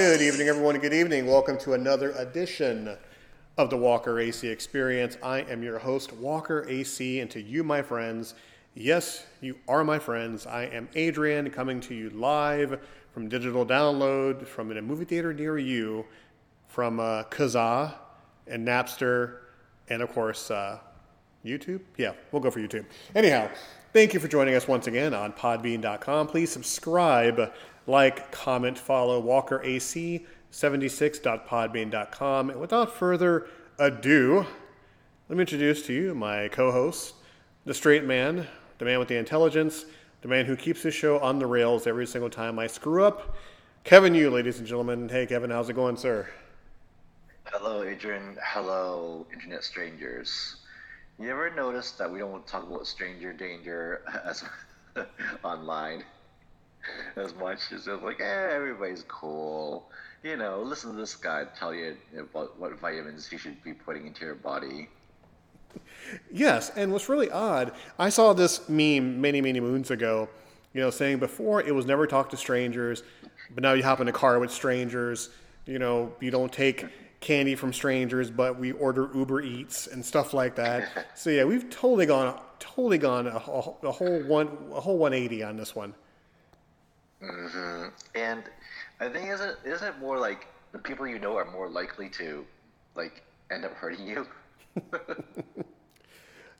Good evening, everyone. Good evening. Welcome to another edition of the Walker AC Experience. I am your host, Walker AC, and to you, my friends, yes, you are my friends. I am Adrian, coming to you live from digital download from a movie theater near you, from uh, Kazaa and Napster, and of course, uh, YouTube? Yeah, we'll go for YouTube. Anyhow, thank you for joining us once again on podbean.com. Please subscribe, like, comment, follow walkerac76.podbean.com. And without further ado, let me introduce to you my co host, the straight man, the man with the intelligence, the man who keeps his show on the rails every single time I screw up. Kevin, you, ladies and gentlemen. Hey, Kevin, how's it going, sir? Hello, Adrian. Hello, internet strangers. You ever notice that we don't talk about stranger danger as online as much? It's just like, eh, everybody's cool. You know, listen to this guy tell you about what vitamins you should be putting into your body. Yes, and what's really odd, I saw this meme many, many moons ago, you know, saying before it was never talk to strangers, but now you hop in a car with strangers, you know, you don't take candy from strangers, but we order Uber Eats and stuff like that. so yeah, we've totally gone, totally gone a, a whole one, a whole 180 on this one. Hmm And I think isn't isn't it more like the people you know are more likely to like end up hurting you?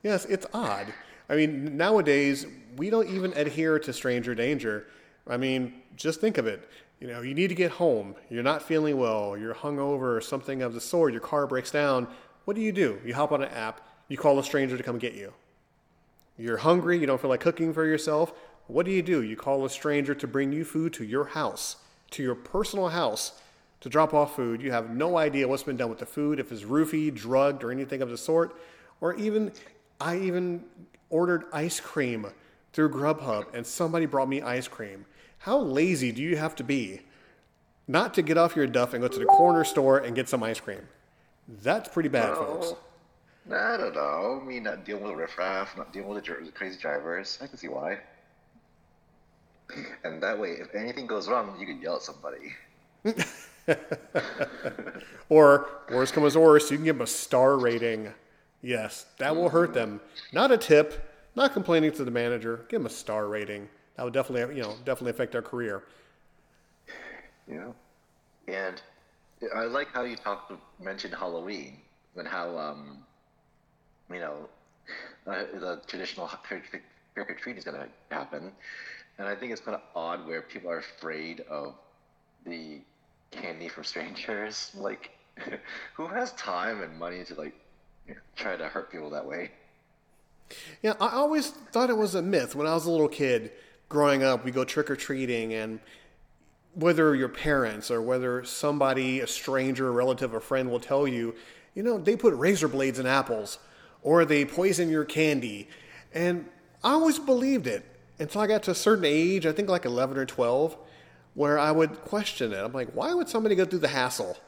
Yes, it's odd. I mean, nowadays we don't even adhere to stranger danger. I mean, just think of it. You know, you need to get home. You're not feeling well. You're hungover or something of the sort. Your car breaks down. What do you do? You hop on an app. You call a stranger to come get you. You're hungry. You don't feel like cooking for yourself. What do you do? You call a stranger to bring you food to your house, to your personal house, to drop off food. You have no idea what's been done with the food, if it's roofied, drugged, or anything of the sort. Or even, I even ordered ice cream through Grubhub and somebody brought me ice cream. How lazy do you have to be not to get off your duff and go to the corner store and get some ice cream? That's pretty bad, folks. Oh, I don't know. Me not dealing with riffraff, not dealing with the crazy drivers. I can see why. And that way, if anything goes wrong, you can yell at somebody. Or, worst comes to worst, you can give them a star rating. Yes, that will hurt them. Not a tip, not complaining to the manager. Give them a star rating. That would definitely, you know, definitely affect their career. You know? And I like how you talked, mentioned Halloween and how, um, you know, uh, the traditional trick or treat is going to happen. And I think it's kind of odd where people are afraid of the candy from strangers. Like, who has time and money to like try to hurt people that way? Yeah, I always thought it was a myth when I was a little kid growing up. We go trick or treating, and whether your parents or whether somebody, a stranger, a relative, a friend will tell you, you know, they put razor blades in apples or they poison your candy. And I always believed it until I got to a certain age, I think like 11 or 12, where I would question it. I'm like, why would somebody go through the hassle?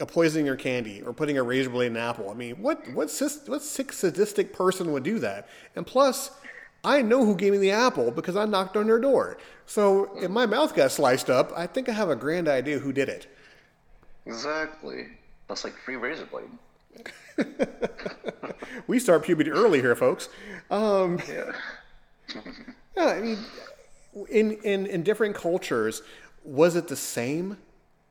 of poisoning your candy or putting a razor blade in an apple. I mean, what what what sick sadistic person would do that? And plus, I know who gave me the apple because I knocked on their door. So if my mouth got sliced up, I think I have a grand idea who did it. Exactly. That's like free razor blade. We start puberty early here, folks. Um, Yeah. yeah, I mean, in, in in different cultures, was it the same?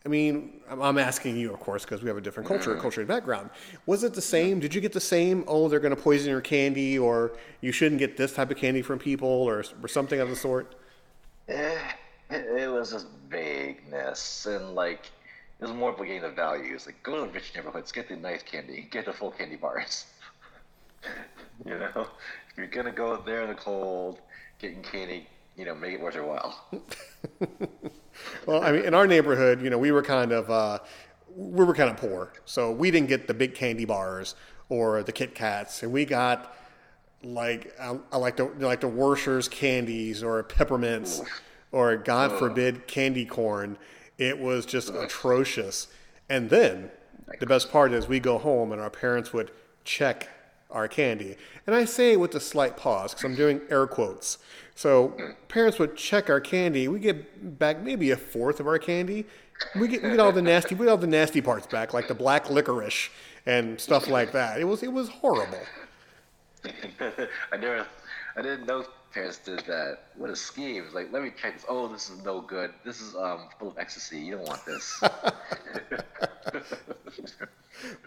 I mean, I'm- asking you, of course, because we have a different culture, culture and background. Was it the same? Did you get the same? Oh, they're going to poison your candy, or you shouldn't get this type of candy from people, or, or something of the sort. Eh, it was just vagueness and like it was more about getting the values. Like go to the rich neighborhoods, get the nice candy, get the full candy bars. you know, if you're gonna go there in the cold, getting candy, you know, make it worth your while. Well, I mean, in our neighborhood, you know, we were kind of uh, we were kind of poor, so we didn't get the big candy bars or the Kit Kats, and we got like I, I like the like the Werther's candies or peppermints or God forbid candy corn. It was just atrocious. And then the best part is we go home and our parents would check our candy. And I say it with a slight pause because I'm doing air quotes. So parents would check our candy. We get back maybe a fourth of our candy. We get, we get all the nasty we get all the nasty parts back, like the black licorice and stuff like that. It was it was horrible. I never, I didn't know parents did that. What a scheme! It's like, let me check this. Oh, this is no good. This is um full of ecstasy. You don't want this.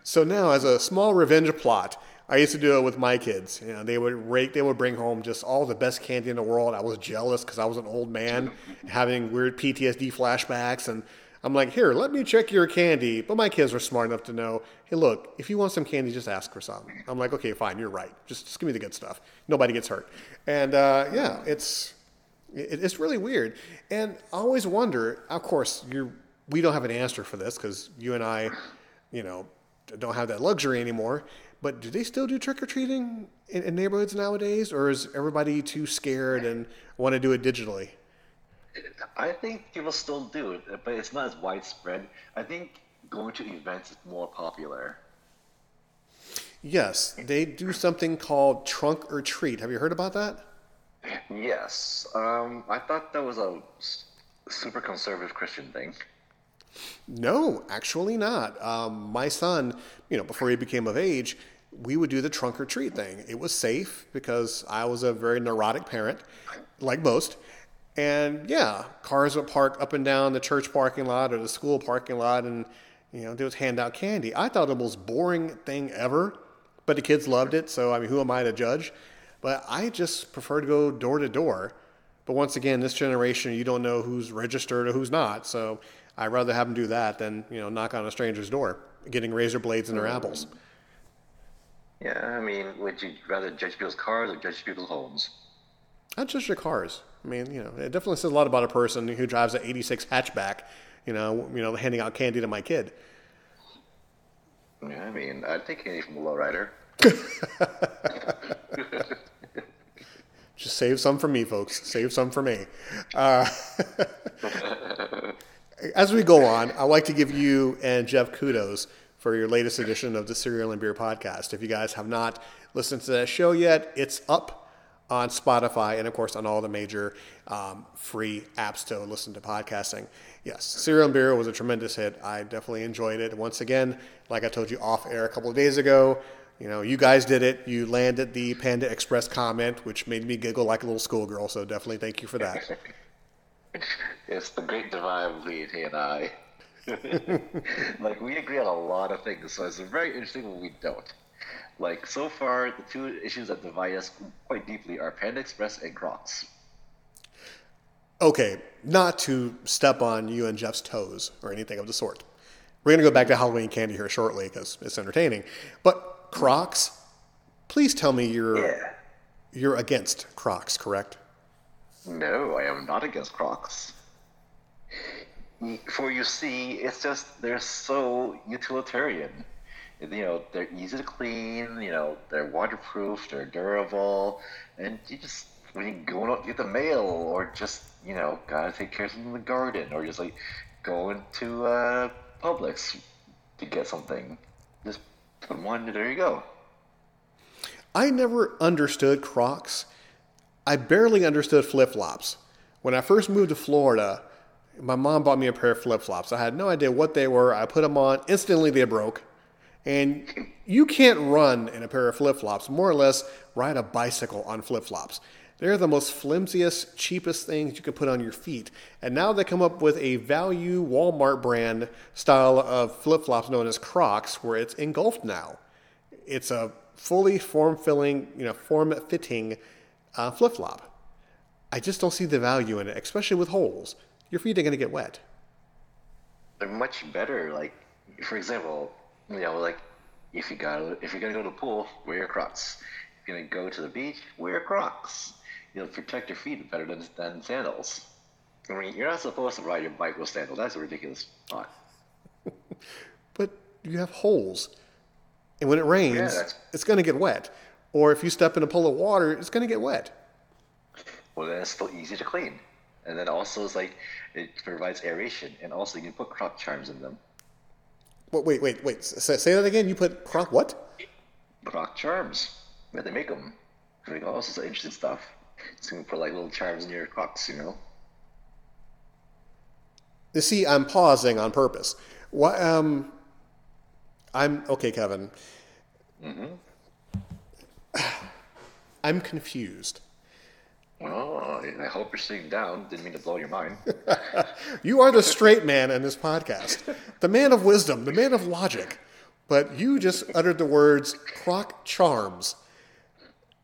So now, as a small revenge plot, I used to do it with my kids. You know, they would rake, they would bring home just all the best candy in the world. I was jealous because I was an old man having weird PTSD flashbacks, and I'm like, here, let me check your candy. But my kids were smart enough to know, hey, look, if you want some candy, just ask for some. I'm like, okay, fine, you're right. Just, just give me the good stuff. Nobody gets hurt. And uh, yeah, it's it, it's really weird. And I always wonder. Of course, you we don't have an answer for this because you and I, you know, don't have that luxury anymore. But do they still do trick or treating in, in neighborhoods nowadays, or is everybody too scared and want to do it digitally? I think people still do it, but it's not as widespread. I think going to events is more popular. Yes, they do something called trunk or treat. Have you heard about that? Yes, um, I thought that was a super conservative Christian thing. No, actually not. Um, my son, you know, before he became of age, we would do the trunk or treat thing. It was safe because I was a very neurotic parent, like most. And yeah, cars would park up and down the church parking lot or the school parking lot, and you know, they would hand out candy. I thought it was the most boring thing ever, but the kids loved it. So I mean, who am I to judge? But I just prefer to go door to door. But once again, this generation, you don't know who's registered or who's not. So I'd rather have them do that than you know knock on a stranger's door, getting razor blades in their apples. Yeah, I mean, would you rather judge people's cars or judge people's homes? Not just your cars. I mean, you know, it definitely says a lot about a person who drives an '86 hatchback. You know, you know, handing out candy to my kid. Yeah, I mean, I'd take any from a lowrider. Just save some for me, folks. Save some for me. Uh, as we go on, I'd like to give you and Jeff kudos for your latest edition of the Cereal and Beer podcast. If you guys have not listened to that show yet, it's up on Spotify and, of course, on all the major um, free apps to listen to podcasting. Yes, Cereal and Beer was a tremendous hit. I definitely enjoyed it. Once again, like I told you off air a couple of days ago, you know, you guys did it. You landed the Panda Express comment, which made me giggle like a little schoolgirl. So definitely thank you for that. It's the great divide between he and I. like we agree on a lot of things, so it's very interesting when we don't. Like so far, the two issues that divide us quite deeply are Panda Express and Crocs. Okay, not to step on you and Jeff's toes or anything of the sort. We're going to go back to Halloween candy here shortly because it's entertaining. But Crocs, please tell me you're Yeah. you're against Crocs, correct? No, I am not against Crocs. For you see, it's just they're so utilitarian. You know, they're easy to clean. You know, they're waterproof. They're durable, and you just when you go out to get the mail, or just you know, gotta take care of something in the garden, or just like going to uh, Publix to get something, just put one. There you go. I never understood Crocs. I barely understood flip flops. When I first moved to Florida, my mom bought me a pair of flip flops. I had no idea what they were. I put them on, instantly they broke. And you can't run in a pair of flip flops, more or less ride a bicycle on flip flops. They're the most flimsiest, cheapest things you can put on your feet. And now they come up with a value Walmart brand style of flip flops known as Crocs, where it's engulfed now. It's a fully form filling, you know, form fitting uh, flip flop. I just don't see the value in it, especially with holes. Your feet are going to get wet. they're much better. Like, for example, you know, like if you got if you're gonna go to the pool, wear your Crocs. If you're gonna go to the beach, wear Crocs. You'll protect your feet better than than sandals. I mean, you're not supposed to ride your bike with sandals. That's a ridiculous thought. But you have holes. And when it rains, Yeah, it's going to get wet. Or if you step in a pool of water, it's going to get wet. Well, then it's still easy to clean. And then also it's like it provides aeration, and also you can put croc charms in them. Wait, wait, wait, wait. Say, say that again. You put croc what? Croc charms. Yeah, they make them. They make all sorts of interesting stuff. So you can put like little charms in your crocs, you know. You see, I'm pausing on purpose. What? Um, I'm okay, Kevin. I'm confused. Oh, I hope you're sitting down. Didn't mean to blow your mind. You are the straight man in this podcast, the man of wisdom, the man of logic. But you just uttered the words croc charms.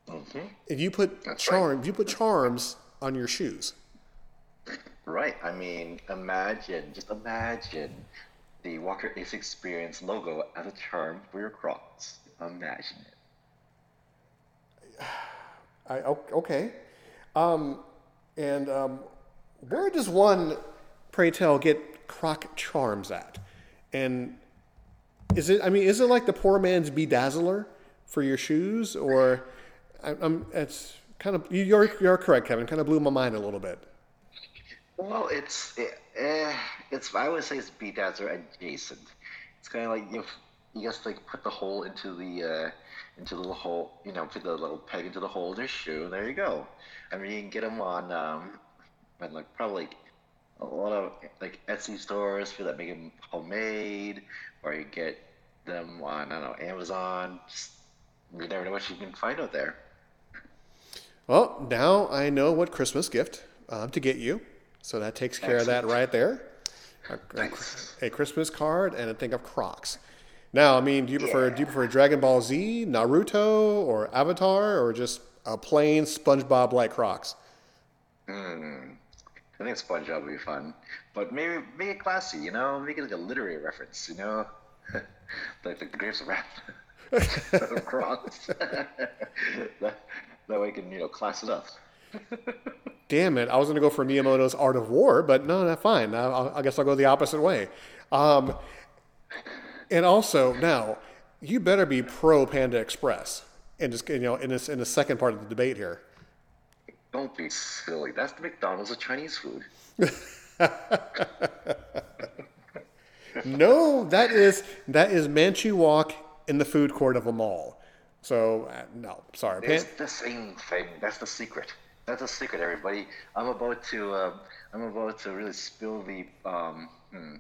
Mm-hmm. And you put That's charm, you put charms on your shoes. right. I mean, imagine, just imagine the Walker AC Experience logo as a charm for your crocs. Imagine it. I okay. Um, and um, where does one, pray tell, get croc charms at? And is it? I mean, is it like the poor man's bedazzler for your shoes, or I, I'm? It's kind of you're you're correct, Kevin. Kind of blew my mind a little bit. Well, it's eh, it's I would say it's bedazzler adjacent. It's kind of like you you just like put the hole into the uh, into the little hole, you know, put the little peg into the hole in your shoe, and there you go. I mean, you can get them on um, on like probably a lot of like Etsy stores for that make them homemade, or you get them on I don't know Amazon. Just you never know what you can find out there. Well, now I know what Christmas gift um, to get you, so that takes care of that right there. A, a- a Christmas card and a thing of Crocs. Now, I mean, do you prefer do you prefer Dragon Ball Z, Naruto, or Avatar, or just a plain SpongeBob like Crocs? I think SpongeBob would be fun, but maybe make it classy, you know, make it like a literary reference, you know, like the, the Grapes of Wrath Crocs. that, that way, you can you know class it up. Damn it! I was going to go for Miyamoto's Art of War, but no, that's fine. I, I- I guess I'll go the opposite way. Um, and also, now you better be pro Panda Express, and just you know, in this in the second part of the debate here. Don't be silly. That's the McDonald's of Chinese food. No, that is that is Manchu Wok in the food court of a mall. So uh, no, sorry. It's the same thing. That's the secret. That's the secret, everybody. I'm about to uh, I'm about to really spill the um, hmm,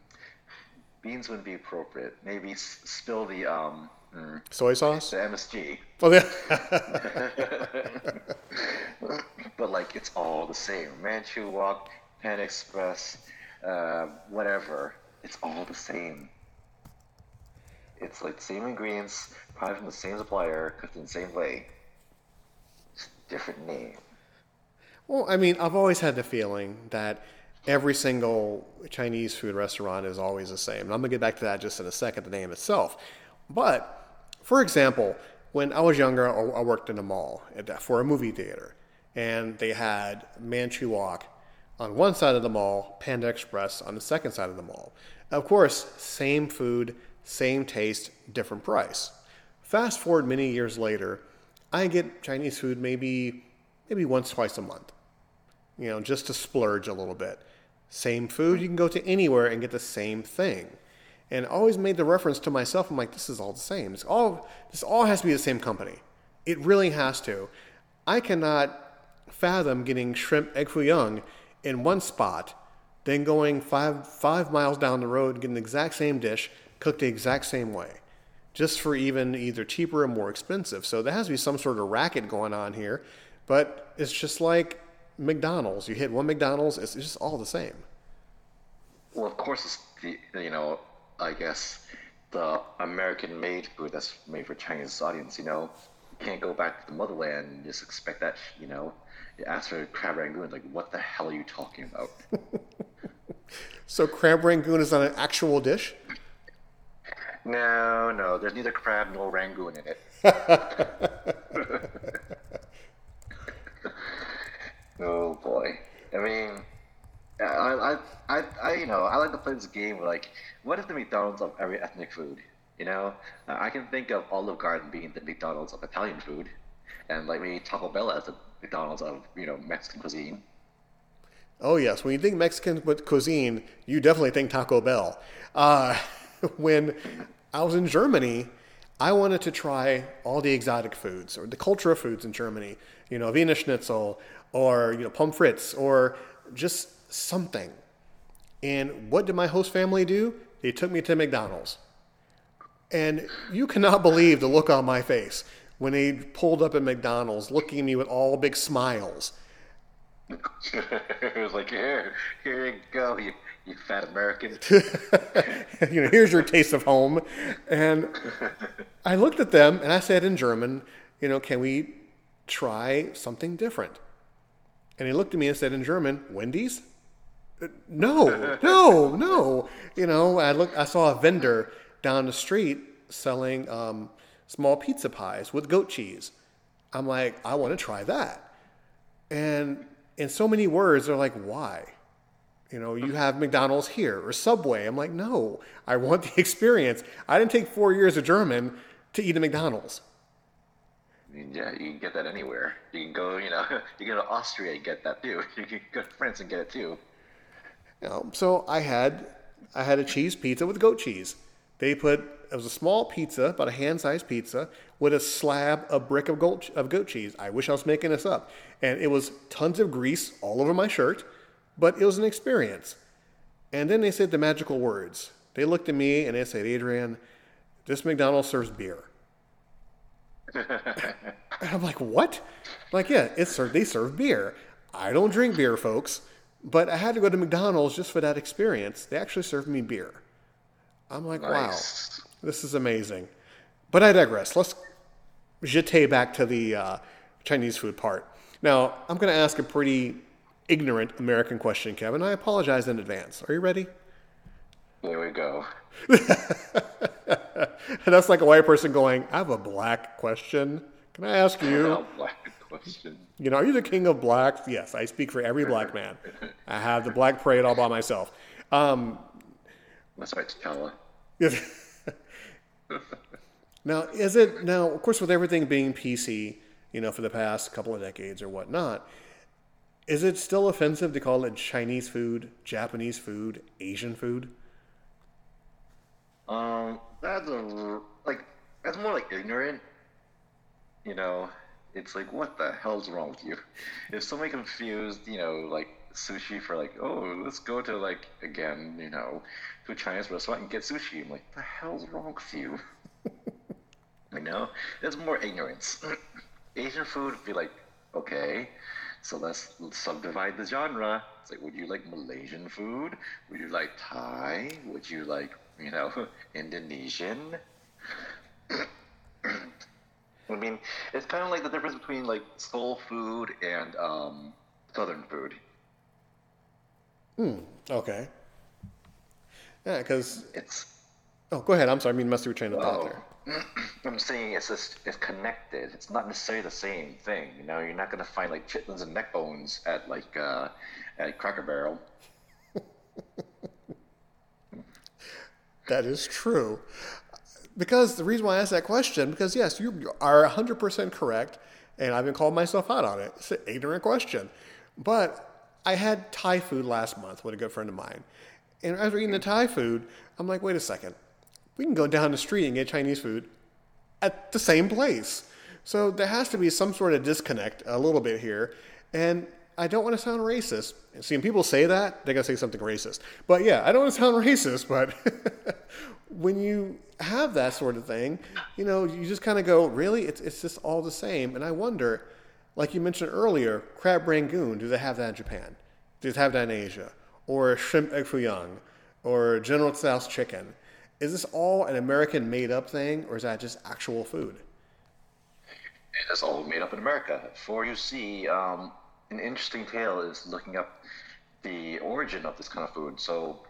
beans wouldn't be appropriate. Maybe s- spill the um, hmm, soy sauce. the MSG. Oh, yeah. but like it's all the same. Manchu Wok, Pan Express, uh, whatever. It's all the same. It's like the same ingredients, probably from the same supplier, cooked in the same way. Just different name. Well, I mean, I've always had the feeling that every single Chinese food restaurant is always the same. And I'm going to get back to that just in a second, the name itself. But, for example, when I was younger, I worked in a mall for a movie theater. And they had Manchu Wok on one side of the mall, Panda Express on the second side of the mall. Of course, same food, same taste, different price. Fast forward many years later, I get Chinese food maybe maybe once twice a month. You know, just to splurge a little bit. Same food, you can go to anywhere and get the same thing. And I always made the reference to myself. I'm like, this is all the same. It's all this all has to be the same company. It really has to. I cannot fathom getting shrimp egg foo young in one spot, then going five five miles down the road and getting the exact same dish cooked the exact same way just for even either cheaper or more expensive. So there has to be some sort of racket going on here. But it's just like McDonald's. You hit one McDonald's, it's just all the same. Well, of course, it's the you know, I guess the American-made food that's made for Chinese audience. You know, you can't go back to the motherland and just expect that. You know, you ask for crab rangoon, like, what the hell are you talking about? So crab rangoon is not an actual dish. no, no, there's neither crab nor rangoon in it. oh boy, I mean. I, I, I, I, you know, I like to play this game. Like, what is the McDonald's of every ethnic food? You know, Uh, I can think of Olive Garden being the McDonald's of Italian food. and like maybe Taco Bell as the McDonald's of you know Mexican cuisine. Oh yes, when you think Mexican cuisine, you definitely think Taco Bell. Uh, when I was in Germany, I wanted to try all the exotic foods or the culture of foods in Germany. You know, Wiener Schnitzel or you know pommes frites or just something. And what did my host family do? They took me to McDonald's. And you cannot believe the look on my face when they pulled up at McDonald's, looking at me with all big smiles. it was like, here, here you go, you, you fat American. you know, here's your taste of home. And I looked at them and I said in German, you know, can we try something different? And he looked at me and said in German, Wendy's? No, no, no. You know, I looked, I saw a vendor down the street selling um, small pizza pies with goat cheese. I'm like, I want to try that. And in so many words, they're like, why? You know, you have McDonald's here or Subway. I'm like, no, I want the experience. I didn't take four years of German to eat at McDonald's. Yeah, you can get that anywhere. You can go, you know, you can go to Austria and get that too. You can go to France and get it too. You know, so I had I had a cheese pizza with goat cheese. They put it was a small pizza, about a hand-sized pizza, with a slab, a brick of goat of goat cheese. I wish I was making this up, and it was tons of grease all over my shirt, but it was an experience. And then they said the magical words. They looked at me and they said, "Adrian, this McDonald's serves beer." and I'm like, "What?" I'm like, yeah, it's served. They serve beer. I don't drink beer, folks, but I had to go to McDonald's just for that experience. They actually served me beer. I'm like, Nice. wow, this is amazing. But I digress. Let's jete back to the uh, Chinese food part. Now, I'm going to ask a pretty ignorant American question, Kevin. I apologize in advance. Are you ready? There we go. And that's like a white person going, I have a black question. Can I ask you? Oh, black question. You know, are you the king of blacks? Yes, I speak for every black man. I have the black parade all by myself. Um, That's right, T'Challa. now, is it now? Of course, with everything being PC, you know, for the past couple of decades or whatnot, is it still offensive to call it Chinese food, Japanese food, Asian food? Um, that's a like that's more like ignorant. You know, it's like what the hell's wrong with you? If somebody confused, you know, like sushi for like, oh, let's go to like again, you know, to a Chinese restaurant and get sushi. I'm like, the hell's wrong with you? you know, there's more ignorance. Asian food would be like, okay, so let's, let's subdivide the genre. It's like, would you like Malaysian food? Would you like Thai? Would you like, you know, Indonesian? I mean, it's kind of like the difference between like soul food and um, southern food. Hmm. Okay. Yeah, because It's oh, go ahead. I'm sorry. I mean, must have trained of thought there. I'm saying it's just it's connected. It's not necessarily the same thing. You know, you're not gonna find like chitlins and neck bones at like uh, at Cracker Barrel. That is true. Because the reason why I asked that question, because yes, you are 100% correct, and I've been calling myself out on it. It's an ignorant question. But I had Thai food last month with a good friend of mine. And as we're eating the Thai food, I'm like, wait a second. We can go down the street and get Chinese food at the same place. So there has to be some sort of disconnect a little bit here. And I don't want to sound racist. See, when people say that, they're going to say something racist. But yeah, I don't want to sound racist, but when you have that sort of thing, you know, you just kind of go, really? It's, it's just all the same. And I wonder, like you mentioned earlier, crab rangoon, do they have that in Japan? Do they have that in Asia? Or shrimp egg foo young? Or General Tso's chicken? Is this all an American made up thing, or is that just actual food? It's all made up in America. For you see, um, an interesting tale is looking up the origin of this kind of food. So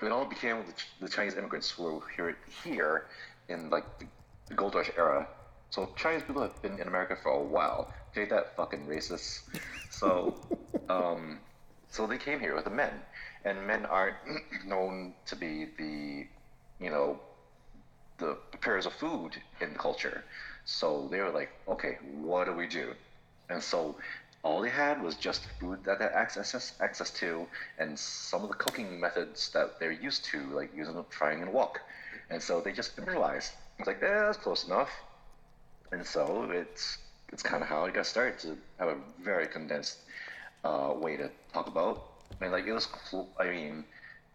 it all began with the, Chinese immigrants who were here, here in like the, gold rush era. So Chinese people have been in America for a while. Ain't that fucking racist? So, um, so they came here with the men, and men aren't known to be the, you know, the preparers of food in the culture. So they were like, okay, what do we do? And so all they had was just food that they had access access to, and some of the cooking methods that they're used to, like using a frying and wok. And so they just improvised. It's like, yeah, that's close enough. And so it's it's kind of how it got started to have a very condensed uh, way to talk about. I mean, like it was. Cl- I mean,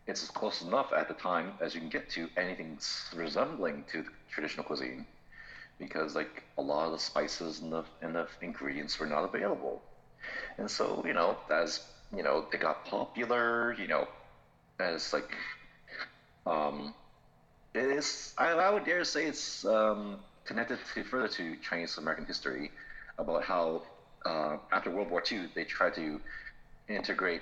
it's close enough at the time as you can get to anything resembling to traditional cuisine, because like a lot of the spices and the and the ingredients were not available. And so, you know, as you know, they got popular, you know, as like, um, it is. I, I would dare say it's um, connected to, further to Chinese American history about how uh, after World War II they tried to integrate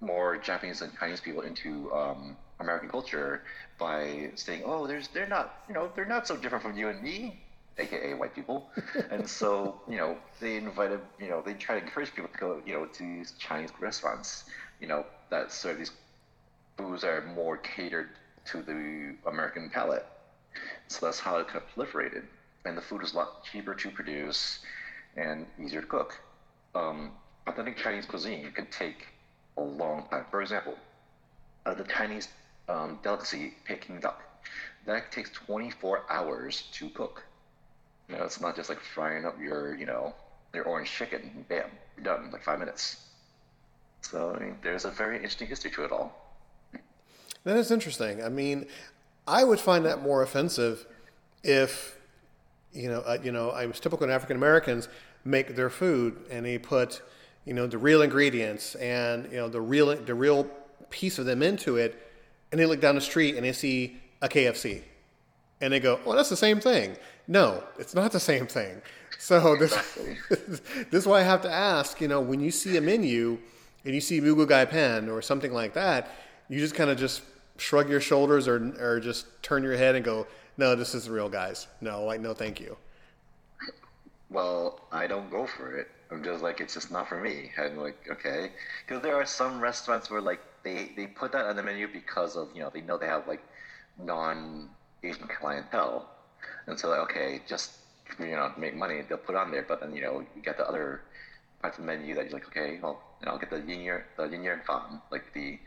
more Japanese and Chinese people into um, American culture by saying, "Oh, there's they're not, you know, they're not so different from you and me." Aka white people. and so, you know, they invited, you know, they try to encourage people to go, you know, to these Chinese restaurants, you know, that serve these foods that are more catered to the American palate. So that's how it kind of proliferated. And the food is a lot cheaper to produce and easier to cook. Um, authentic Chinese cuisine can take a long time. For example, uh, the Chinese um, delicacy Peking duck, that takes 24 hours to cook. You know, it's not just like frying up your, you know, your orange chicken. Bam, you're done like five minutes. So I mean, there's a very interesting history to it all. That is interesting. I mean, I would find that more offensive if, you know, uh, you know, I was typical African Americans make their food and they put, you know, the real ingredients and you know the real the real piece of them into it, and they look down the street and they see a KFC, and they go, "Oh, that's the same thing." No, it's not the same thing. So this, this is why I have to ask. You know, when you see a menu and you see Moo Goo Gai Pan or something like that, you just kind of just shrug your shoulders or or just turn your head and go, "No, this is real, guys. No, like, no, thank you." Well, I don't go for it. I'm just like, it's just not for me. And like, okay, because there are some restaurants where like they they put that on the menu because of you know they know they have like non Asian clientele, and so like, okay, just you know make money, they'll put on there. But then you know you get the other parts of the menu that you're like, okay, well, you know, I'll get the yin yang the yin yang fan, like the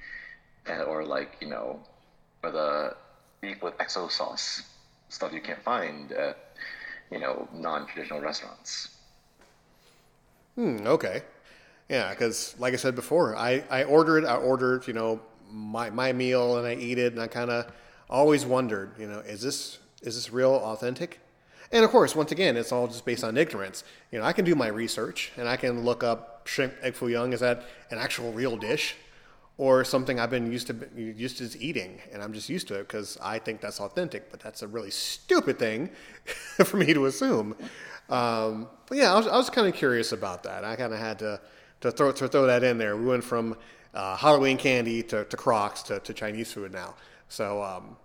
uh, or like you know, or the beef with XO sauce stuff you can't find at you know non-traditional restaurants. Hmm, okay. Yeah, because like I said before, I, I ordered, I ordered, you know, my, my meal and I eat it and I kind of always wondered, you know, is this, is this real authentic? And of course, once again, it's all just based on ignorance. You know, I can do my research and I can look up shrimp egg foo young. Is that an actual real dish? Or something I've been used to used to eating, and I'm just used to it because I think that's authentic. But that's a really stupid thing for me to assume. Um, but yeah, I was, I was kind of curious about that. I kind of had to to throw to throw that in there. We went from uh, Halloween candy to, to Crocs to, to Chinese food now. So, um,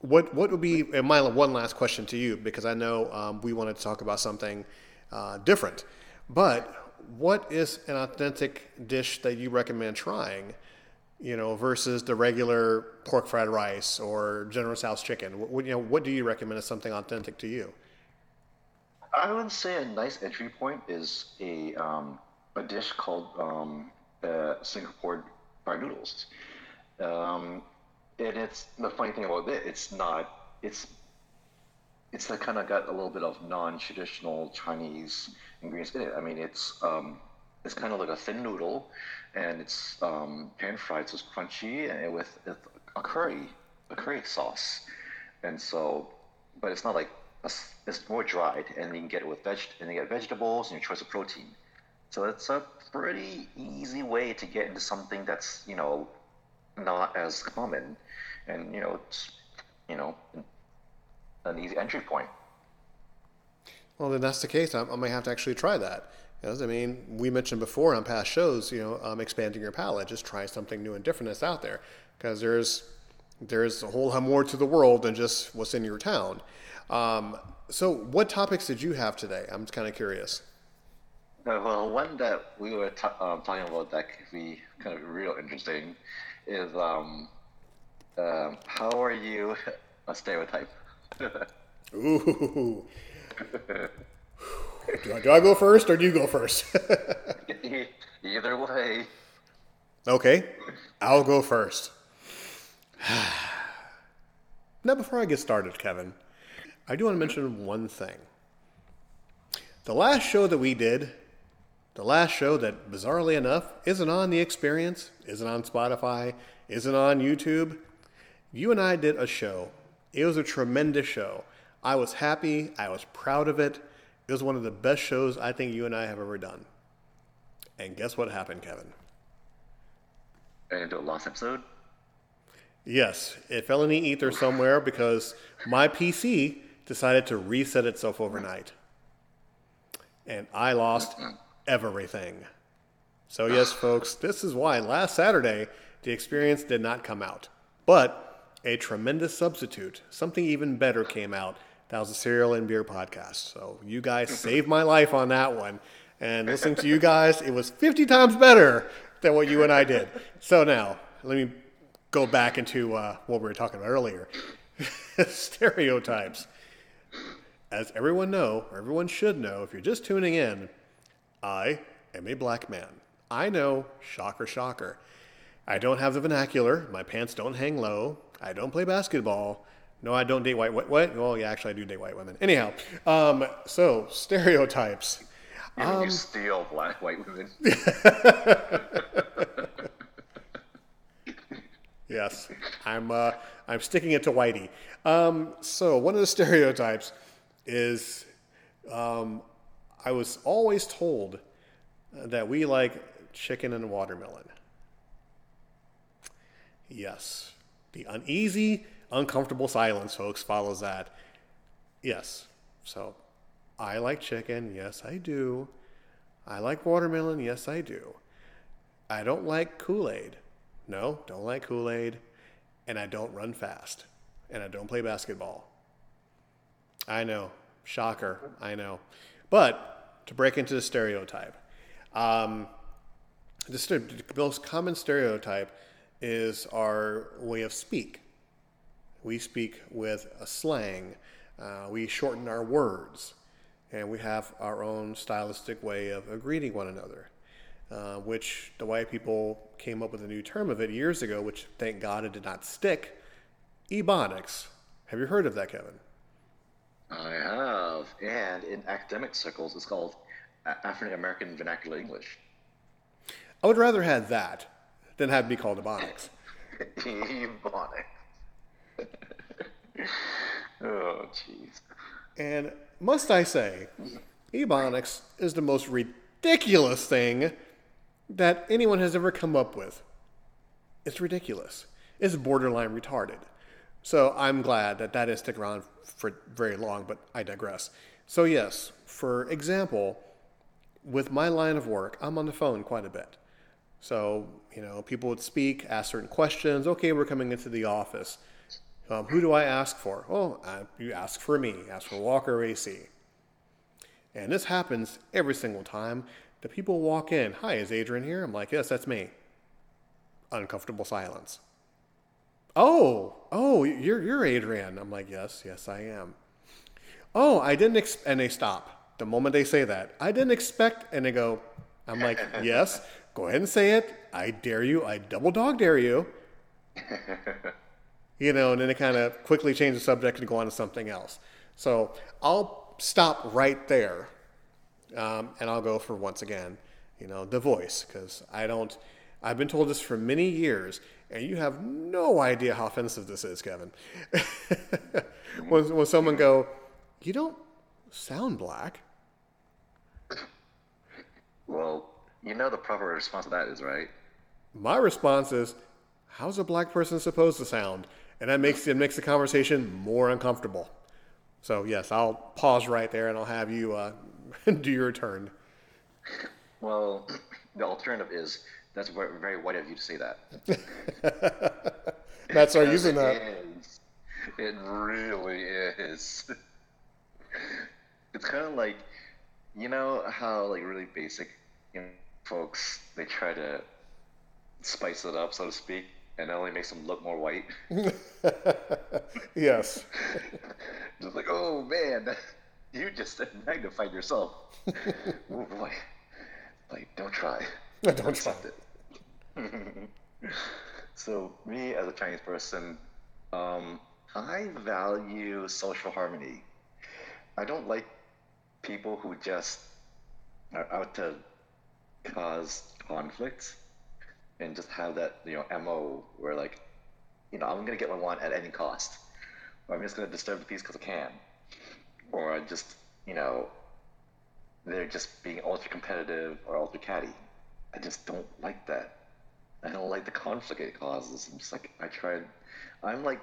what what would be and one last question to you because I know um, we wanted to talk about something uh, different, but what is an authentic dish that you recommend trying? You know, versus the regular pork fried rice or General House chicken. What, you know, what do you recommend as something authentic to you? I would say a nice entry point is a um, a dish called um, uh, Singapore fried noodles. Um, and it's the funny thing about it, it's not it's it's kind of got a little bit of non-traditional Chinese ingredients in it. I mean, it's um, it's kind of like a thin noodle, and it's um, pan fried, so it's crunchy and with, with a curry, a curry sauce, and so, but it's not like a, it's more dried, and you can get it with veg, and you get vegetables and your choice of protein. So it's a pretty easy way to get into something that's you know not as common, and you know it's you know an easy entry point. Well, then that's the case. I, I may have to actually try that. Because, I mean, we mentioned before on past shows, you know, um, expanding your palate. Just try something new and different that's out there. Because there's there's a whole lot more to the world than just what's in your town. Um, so, what topics did you have today? I'm kind of curious. Uh, well, one that we were t- um, talking about that could be kind of real interesting is um, um, how are you a stereotype? Ooh. Do I, do I go first or do you go first? Either way. okay, I'll go first. now, before I get started, Kevin, I do want to mention one thing. The last show that we did, the last show that, bizarrely enough, isn't on The Experience, isn't on Spotify, isn't on YouTube. You and I did a show. It was a tremendous show. I was happy. I was proud of it. It was one of the best shows I think you and I have ever done. And guess what happened, Kevin? And a lost episode? Yes, it fell in the ether somewhere because my PC decided to reset itself overnight. And I lost everything. So, yes, folks, this is why last Saturday the experience did not come out. But a tremendous substitute, something even better came out. That was a Cereal and Beer podcast. So, you guys saved my life on that one. And listening to you guys, it was 50 times better than what you and I did. So, now, let me go back into uh, what we were talking about earlier stereotypes. As everyone know, or everyone should know, if you're just tuning in, I am a black man. I know, shocker, shocker. I don't have the vernacular. My pants don't hang low. I don't play basketball. No, I don't date white. What? what? Well, yeah, actually, I do date white women. Anyhow, um, so stereotypes. You, um, you steal black white women. yes, I'm. Uh, I'm sticking it to Whitey. Um, so one of the stereotypes is, um, I was always told that we like chicken and watermelon. Yes, the uneasy, uncomfortable silence, folks, follows that. Yes, so I like chicken. Yes, I do. I like watermelon. Yes, I do. I don't like Kool Aid. No, don't like Kool Aid. And I don't run fast. And I don't play basketball. I know. Shocker. I know. But to break into the stereotype, um, the most common stereotype is our way of speak. We speak with a slang. Uh, we shorten our words, and we have our own stylistic way of, of greeting one another. Uh, which the white people came up with a new term of it years ago, which thank God it did not stick. Ebonics. Have you heard of that, Kevin? I have, and in academic circles, it's called African American Vernacular English. I would rather have that than have me called Ebonics. Ebonics. oh, jeez. And must I say, Ebonics is the most ridiculous thing that anyone has ever come up with. It's ridiculous. It's borderline retarded. So I'm glad that that didn't stick around for very long, but I digress. So, yes, for example, with my line of work, I'm on the phone quite a bit. So, you know, people would speak, ask certain questions. Okay, we're coming into the office. Um, who do I ask for? Oh, uh, you ask for me. Ask for Walker AC. And this happens every single time. The people walk in. Hi, is Adrian here? I'm like, yes, that's me. Uncomfortable silence. Oh, oh, you're you're Adrian. I'm like, yes, yes, I am. Oh, I didn't. Ex-, and they stop the moment they say that. I didn't expect. And they go. I'm like, yes. Go ahead and say it. I dare you. I double dog dare you. you know, and then it kind of quickly change the subject and go on to something else. So I'll stop right there, um, and I'll go for once again, you know, the voice because I don't. I've been told this for many years, and you have no idea how offensive this is, Kevin. when, when someone go, you don't sound black. Well, you know the proper response to that is, right? My response is, how's a black person supposed to sound? And that makes it makes the conversation more uncomfortable. So yes, I'll pause right there and I'll have you uh, do your turn. Well, the alternative is that's very, very white of you to say that. that's our using that. Is. It really is. It's kind of like, you know how like really basic you know, folks they try to spice it up, so to speak, and it only makes them look more white. yes. Just like, oh man, you just magnified yourself. oh boy. Like, don't try. Don't try. It. so, me as a Chinese person, um, I value social harmony. I don't like people who just are out to cause conflicts and just have that, you know, MO where like, you know, I'm gonna get what I want at any cost. Or I'm just gonna disturb the peace because I can. Or I just, you know, they're just being ultra competitive or ultra catty. I just don't like that. I don't like the conflict it causes. I'm just like I tried. I'm like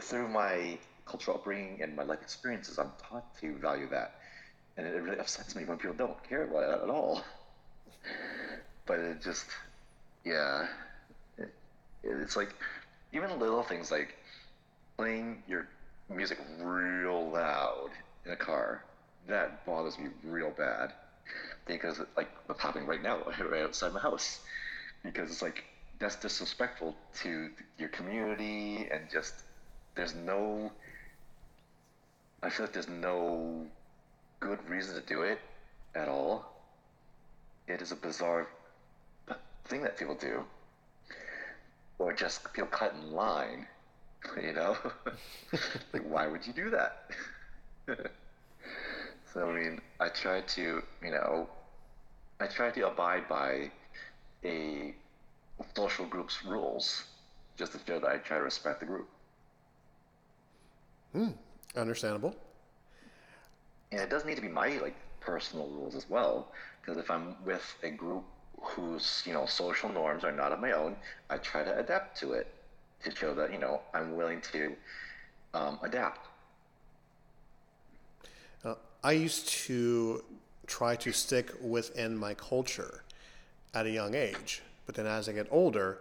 through my cultural upbringing and my life experiences, I'm taught to value that, and it really upsets me when people don't care about it at all. But it just, yeah, it, it's like even little things like playing your music real loud in a car. That bothers me real bad because like what's happening right now right outside my house because it's like that's disrespectful to your community and just there's no I feel like there's no good reason to do it at all. It is a bizarre thing that people do. Or just feel cut in line. You know? like why would you do that? so I mean I try to, you know, I try to abide by a social group's rules just to show that I try to respect the group. Hmm. Understandable. And it doesn't need to be my like personal rules as well, because if I'm with a group whose you know social norms are not of my own, I try to adapt to it to show that you know I'm willing to um, adapt. Uh, I used to try to stick within my culture at a young age, but then as I get older,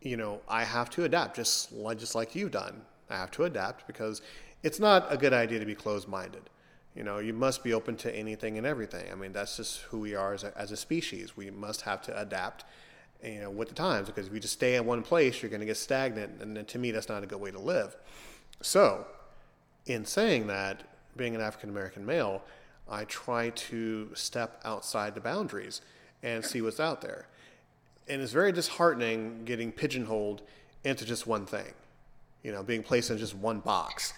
you know, I have to adapt, just just like you've done. I have to adapt because it's not a good idea to be closed-minded. You know, you must be open to anything and everything. I mean, that's just who we are as a, as a species. We must have to adapt, you know, with the times because if you just stay in one place, you're going to get stagnant, and to me, that's not a good way to live. So, in saying that, being an African American male, I try to step outside the boundaries and see what's out there. And it's very disheartening getting pigeonholed into just one thing, you know, being placed in just one box.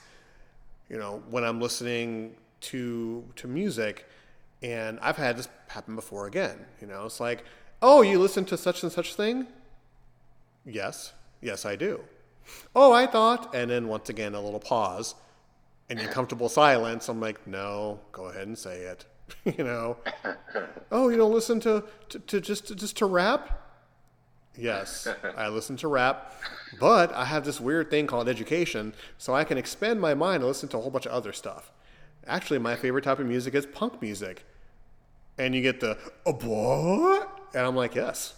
You know, when I'm listening to to music, and I've had this happen before again. You know, it's like, oh, you listen to such and such thing? Yes, yes, I do. Oh, I thought, and then once again a little pause, and uncomfortable silence. I'm like, no, go ahead and say it. you know, oh, you don't listen to, to, to just to, just to rap? Yes, I listen to rap, but I have this weird thing called education, so I can expand my mind and listen to a whole bunch of other stuff. Actually, my favorite type of music is punk music. And you get the, what? And I'm like, yes,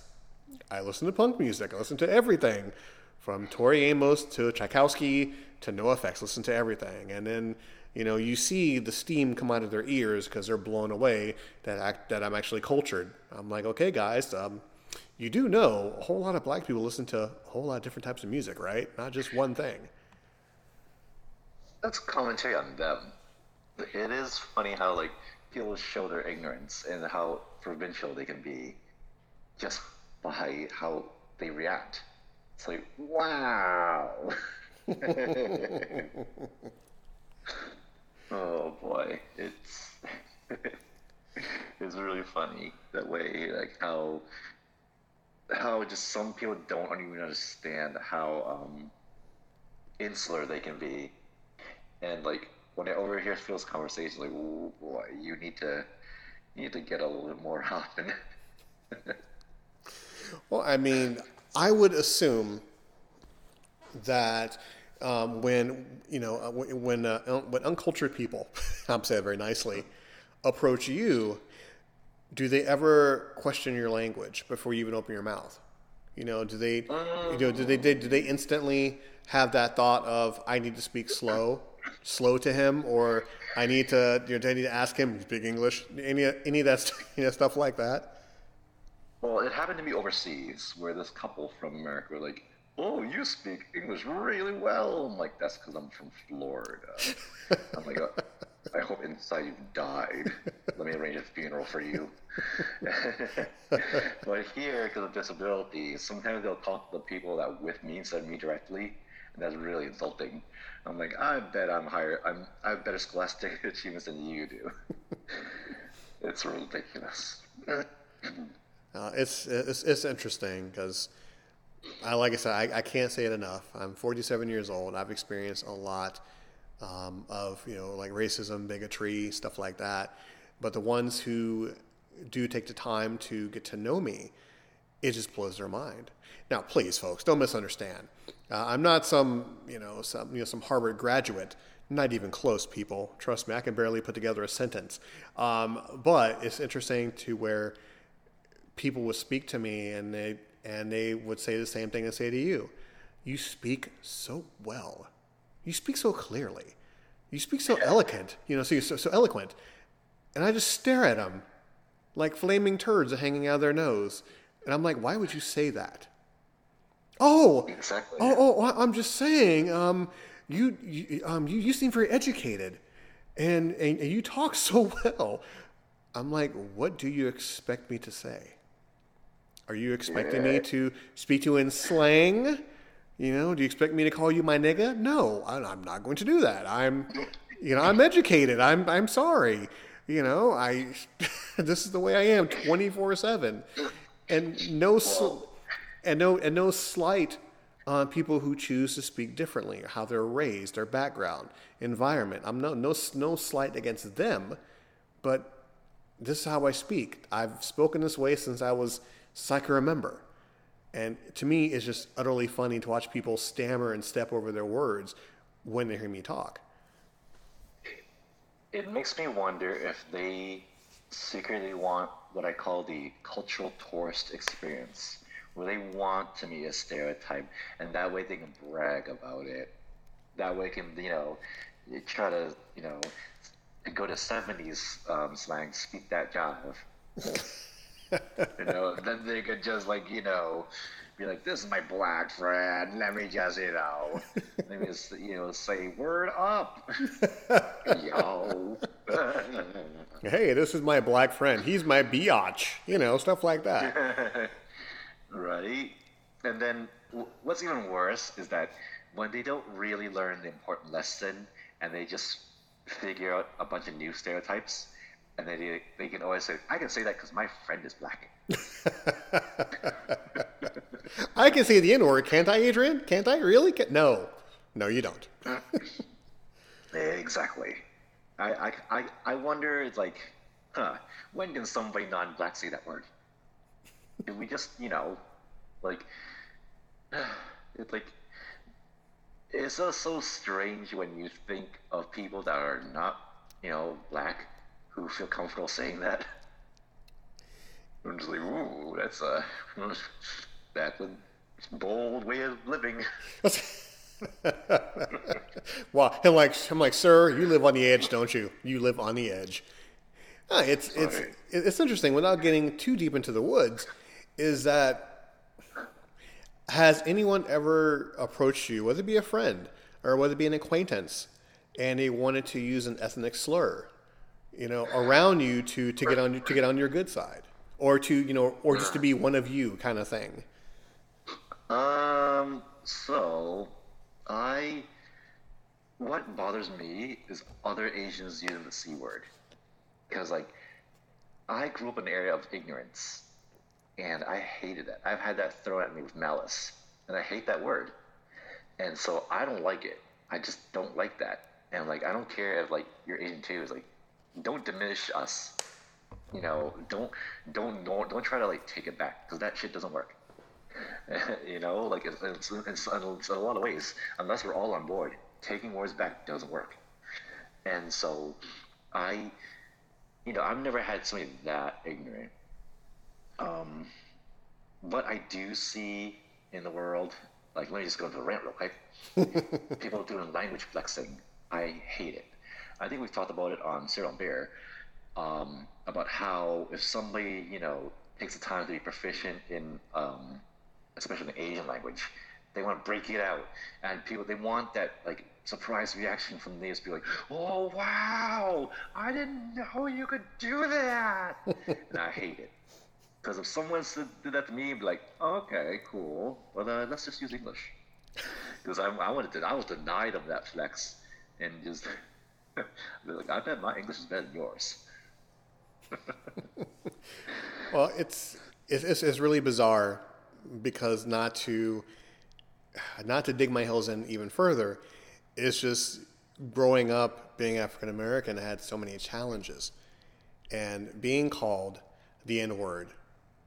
I listen to punk music. I listen to everything from Tori Amos to Tchaikovsky to NoFX. Listen to everything. And then, you know, you see the steam come out of their ears because they're blown away that, act, that I'm actually cultured. I'm like, okay, guys, um, you do know a whole lot of black people listen to a whole lot of different types of music, right? Not just one thing. That's commentary on them. It is funny how like people show their ignorance and how provincial they can be just by how they react. It's like wow. oh boy, it's it's really funny that way, like how how just some people don't even understand how um, insular they can be, and like when I overhear Phil's conversation, like, boy, you need to you need to get a little bit more often. Well, I mean, I would assume that um, when you know uh, when when, uh, when uncultured people, I'm saying it very nicely, approach you, do they ever question your language before you even open your mouth? You know, do they, you know, do they, do they instantly have that thought of I need to speak slow, slow to him, or I need to, you know, I need to ask him speak English? Any any of that you know, stuff like that? well, it happened to me overseas where this couple from America were like, "Oh, you speak English really well." I'm like, "That's because I'm from Florida." I'm like, "Uh, "I hope inside you've died. Let me arrange a funeral for you." but here, because of disability, sometimes they'll talk to the people that with me instead of me directly, and that's really insulting. I'm like, I bet I'm higher. I'm I have better scholastic achievements than you do. it's ridiculous. Uh, it's, it's it's interesting because, I like I said, I, I can't say it enough. I'm 47 years old. I've experienced a lot um, of you know like racism, bigotry, stuff like that. But the ones who do take the time to get to know me, it just blows their mind. Now, please, folks, don't misunderstand. Uh, I'm not some you know some you know some Harvard graduate. Not even close, people. Trust me, I can barely put together a sentence. Um, but it's interesting to where people would speak to me and they and they would say the same thing I say to you. You speak so well. You speak so clearly. You speak so eloquent. You know, so you're so, so eloquent. And I just stare at them like flaming turds hanging out of their nose. And I'm like, why would you say that? Oh, Exactly. oh, oh, I'm just saying, um, you, you, um, you, you seem very educated and, and, and you talk so well. I'm like, what do you expect me to say? Are you expecting me to speak to you in slang? You know, do you expect me to call you my nigga? No, I- I'm not going to do that. I'm, you know, I'm educated. I'm, I'm sorry. You know, I, this is the way I am 24 seven. And no, sl- and no, and no slight on people who choose to speak differently, how they're raised, their background, environment. I'm no, no, no slight against them, but this is how I speak. I've spoken this way since I was can remember. And to me, it's just utterly funny to watch people stammer and step over their words when they hear me talk. It makes me wonder if they secretly want what I call the cultural tourist experience, where they want to meet a stereotype, and that way they can brag about it. That way, can you know, try to you know, go to seventies um, slang, speak that jive. you know, then they could just like you know, be like, "This is my black friend. Let me just you know, let me just you know say word up, yo." Hey, this is my black friend. He's my biatch. You know, stuff like that. right? And then what's even worse is that when they don't really learn the important lesson and they just figure out a bunch of new stereotypes, and then they, they can always say, I can say that because my friend is black. I can say the N word, can't I, Adrian? Can't I really? Can- no, no, you don't. Exactly. I, I, I, I wonder, like, huh, when can somebody non black say that word? We just, you know, like, it's like, it's just so strange when you think of people that are not, you know, black who feel comfortable saying that. I'm just like, ooh, that's a, that's a bold way of living. well, I'm like, I'm like, sir, you live on the edge, don't you? You live on the edge. Ah, it's it's it's interesting. Without getting too deep into the woods, is that has anyone ever approached you, whether it be a friend or whether it be an acquaintance, and they wanted to use an ethnic slur, you know, around you to to get on to get on your good side, or to you know, or just to be one of you kind of thing. Um, so I what bothers me is other Asians using the C word. Because like I grew up in an area of ignorance and I hated that. I've had that thrown at me with malice. And I hate that word. And so I don't like it. I just don't like that. And like I don't care if like you're Asian too, it's like don't diminish us. You know, don't don't don't, don't try to like take it back because that shit doesn't work. you know, like it's, it's, it's, it's in a lot of ways, unless we're all on board, taking words back doesn't work. And so, I, you know, I've never had somebody that ignorant. Um, what I do see in the world, like let me just go into a rant real quick. People doing language flexing, I hate it. I think we've talked about it on Cyril and Bear um, about how if somebody you know takes the time to be proficient in um, especially in the Asian language, they want to break it out, and people they want that like surprise reaction from the natives, be like, "Oh wow, I didn't know you could do that," and I hate it. Because if someone said, did that to me, I'd be like, okay, cool. Well, uh, let's just use English. Because I, I wanted to, I was denied of that flex, and just like, I bet my English is better than yours. Well, it's, it's it's it's really bizarre because not to not to dig my heels in even further, it's just growing up being African American I had so many challenges, and being called the N word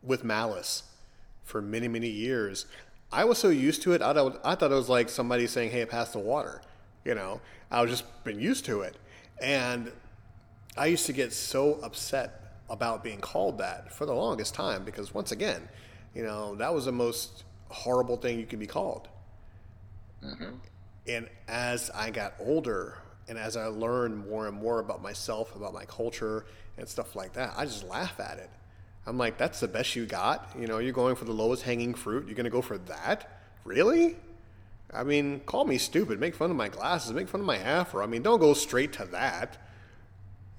with malice for many many years. I was so used to it. I thought, I thought it was like somebody saying, "Hey, pass the water." You know, I was just been used to it, and I used to get so upset about being called that for the longest time because once again, you know, that was the most horrible thing you could be called. Mm-hmm. And as I got older and as I learned more and more about myself, about my culture and stuff like that, I just laugh at it. I'm like, that's the best you got? You know, you're going for the lowest hanging fruit. You're going to go for that? Really? I mean, call me stupid, make fun of my glasses, make fun of my afro. I mean, don't go straight to that.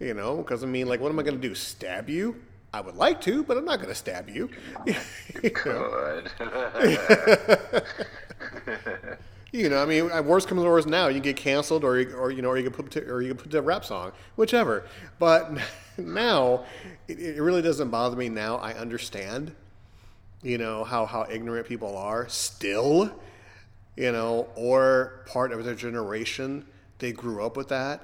You know, because I mean, like, what am I going to do? Stab you? I would like to, but I'm not going to stab you. Good. You know, I mean, worst comes to worst now, you get canceled, or you- or you know, or you can put or you can put a rap song, whichever. But now, it, it really doesn't bother me. Now I understand, you know, how how ignorant people are still, you know, or part of their generation they grew up with that,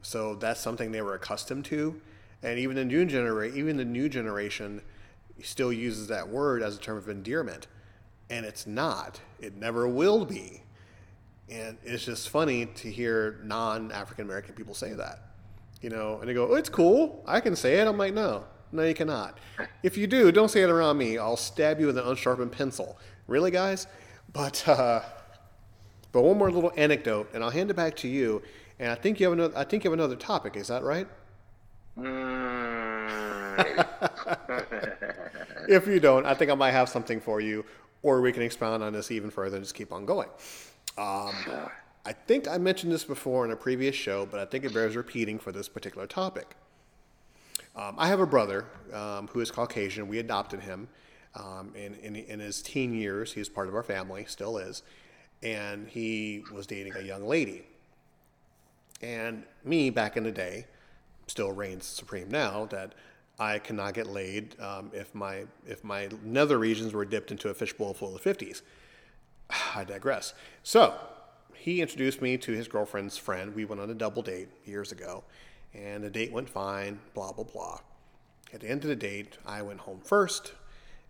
so that's something they were accustomed to, and even the new generation, even the new generation, still uses that word as a term of endearment, and it's not. It never will be. And it's just funny to hear non African American people say that. You know, and they go, oh, it's cool. I can say it. I'm like, no, no, you cannot. If you do, don't say it around me. I'll stab you with an unsharpened pencil. Really, guys? But, uh, but one more little anecdote, and I'll hand it back to you. And I think you have another. I think you have another topic. Is that right? Mm. If you don't, I think I might have something for you, or we can expound on this even further and just keep on going. Um, I think I mentioned this before in a previous show, but I think it bears repeating for this particular topic. Um, I have a brother um, who is Caucasian. We adopted him um, in, in, in his teen years. He's part of our family, still is. And he was dating a young lady. And me, back in the day, still reigns supreme now that I cannot get laid um, if my if my nether regions were dipped into a fishbowl full of fifties. I digress. So he introduced me to his girlfriend's friend. We went on a double date years ago, and the date went fine. Blah blah blah. At the end of the date, I went home first,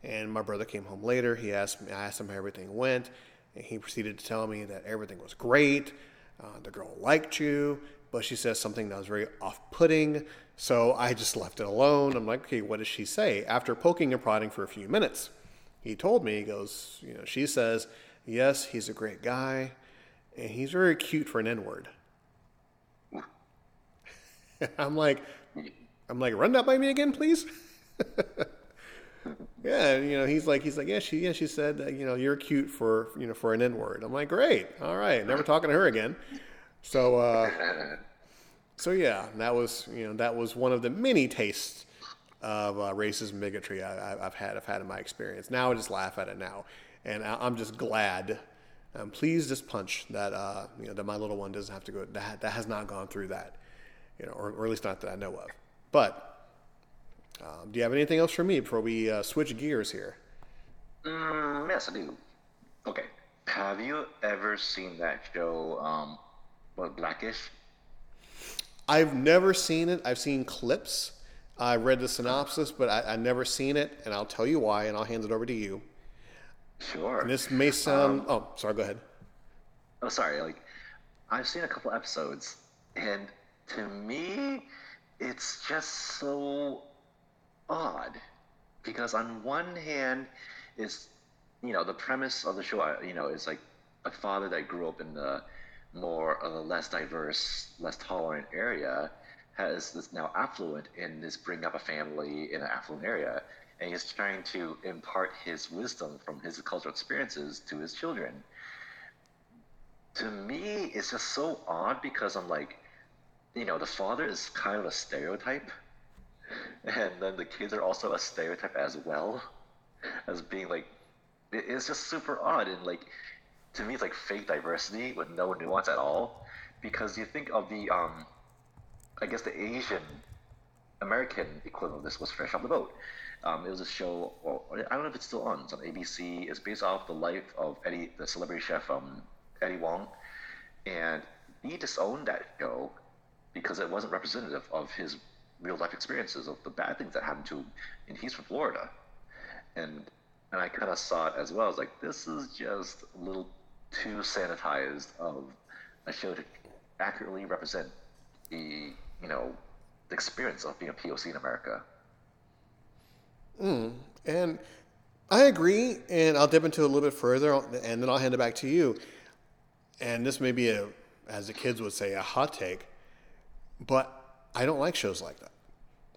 and my brother came home later. He asked me, I asked him how everything went, and he proceeded to tell me that everything was great. Uh, the girl liked you, but she says something that was very off-putting. So I just left it alone. I'm like, okay, what does she say? After poking and prodding for a few minutes, he told me, he goes, you know, she says, yes, he's a great guy, and he's very cute for an N-word. I'm like, I'm like, run that by me again, please. yeah, you know, he's like, he's like, yeah, she, yeah, she said, that, you know, you're cute for, you know, for an N word. I'm like, great, all right, never talking to her again. So, uh, so yeah, that was, you know, that was one of the many tastes of uh, racism, bigotry I, I've had, I've had in my experience. Now I just laugh at it now, and I, I'm just glad. I'm pleased as punch that, uh, you know, that my little one doesn't have to go, that, that has not gone through that you know, or, or at least not that I know of. But um, do you have anything else for me before we uh, switch gears here? Mm, yes, I do. Okay. Have you ever seen that show, um, what, Blackish? I've never seen it. I've seen clips. I read the synopsis, but I, I've never seen it, and I'll tell you why, and I'll hand it over to you. Sure. And this may sound. oh, sorry. Go ahead. oh, sorry. Like, I've seen a couple episodes, and to me, it's just so odd because on one hand, is you know the premise of the show, uh, you know, is like a father that grew up in the more uh, less diverse, less tolerant area has this now affluent and is bringing up a family in an affluent area, and he's trying to impart his wisdom from his cultural experiences to his children. To me, it's just so odd because I'm like, you know, the father is kind of a stereotype, and then the kids are also a stereotype as well, as being like, it's just super odd and like, to me, it's like fake diversity with no nuance at all, because you think of the um, I guess the Asian American equivalent of this was Fresh Off the Boat. Um, it was a show, well, I don't know if it's still on. It's on ABC. It's based off the life of Eddie, the celebrity chef um, Eddie Huang, and he disowned that show because it wasn't representative of his real life experiences of the bad things that happened to him. And he's from Florida, and and I kind of saw it as well. I was like, this is just a little too sanitized of a show to accurately represent the you know the experience of being a POC in America. And I agree, and I'll dip into it a little bit further, and then I'll hand it back to you. And this may be a, as the kids would say, a hot take, but I don't like shows like that.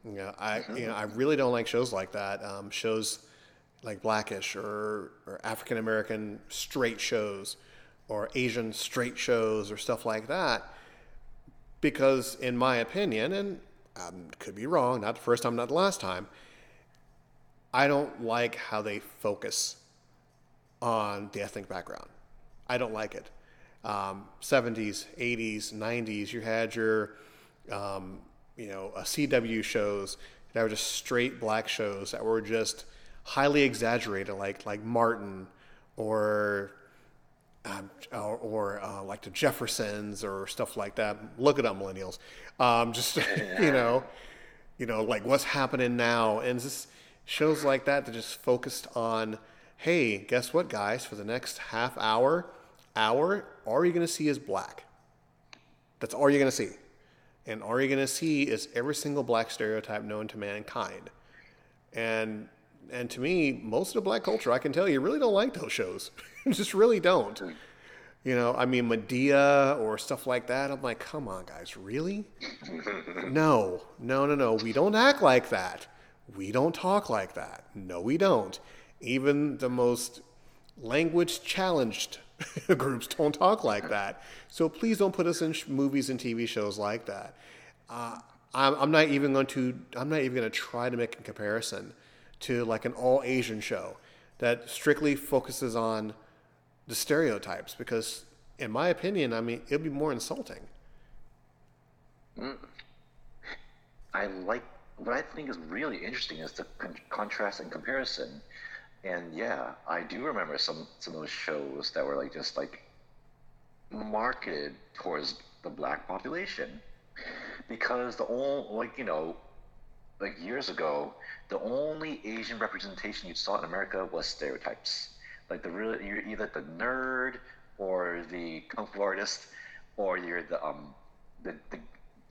You know, I you know I really don't like shows like that. Um, shows like Blackish or, or African American straight shows, or Asian straight shows or stuff like that, because in my opinion, and I could be wrong, not the first time, not the last time. I don't like how they focus on the ethnic background. I don't like it. Um, 70s, 80s, 90s, you had your, um, you know, uh, CW shows that were just straight black shows that were just highly exaggerated, like like Martin or um, or, or uh, like the Jeffersons or stuff like that. Look at up, millennials. Um, just you know, you know, like what's happening now, and just shows like that that just focused on, hey, guess what, guys? For the next half hour, hour, all you're gonna see is black. That's all you're gonna see, and all you're gonna see is every single black stereotype known to mankind, and and to me, most of the black culture, I can tell you, really don't like those shows. just really don't. You know, I mean, Madea or stuff like that. I'm like, come on, guys, really? no, no, no, no. We don't act like that. We don't talk like that. No, we don't. Even the most language challenged groups don't talk like that. So please don't put us in sh- movies and TV shows like that. Uh, I'm, I'm not even going to. I'm not even going to try to make a comparison to like an all Asian show that strictly focuses on the stereotypes because, in my opinion, I mean, it'd be more insulting. I like what I think is really interesting is the con- contrast and comparison. And yeah, I do remember some some of those shows that were like just like marketed towards the black population because the only like you know like years ago the only Asian representation you saw in America was stereotypes like the real you're either the nerd or the kung fu artist or you're the um the, the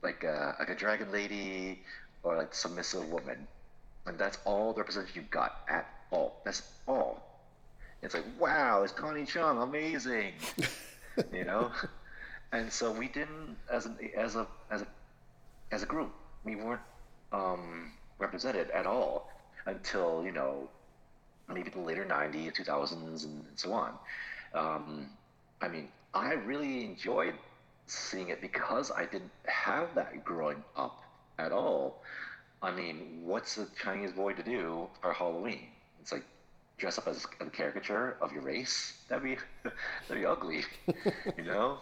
like a, like a dragon lady or like submissive woman. And that's all the representation you got at all. That's all. It's like wow it's connie chung amazing you know? And so we didn't as an as a as a as a group we weren't um, represented at all until you know maybe the later 90s 2000s and, and so on. Um, i mean i really enjoyed seeing it because i didn't have that growing up at all. I mean what's a chinese boy to do for halloween? It's like dress up as a caricature of your race? That'd be that'd be ugly you know?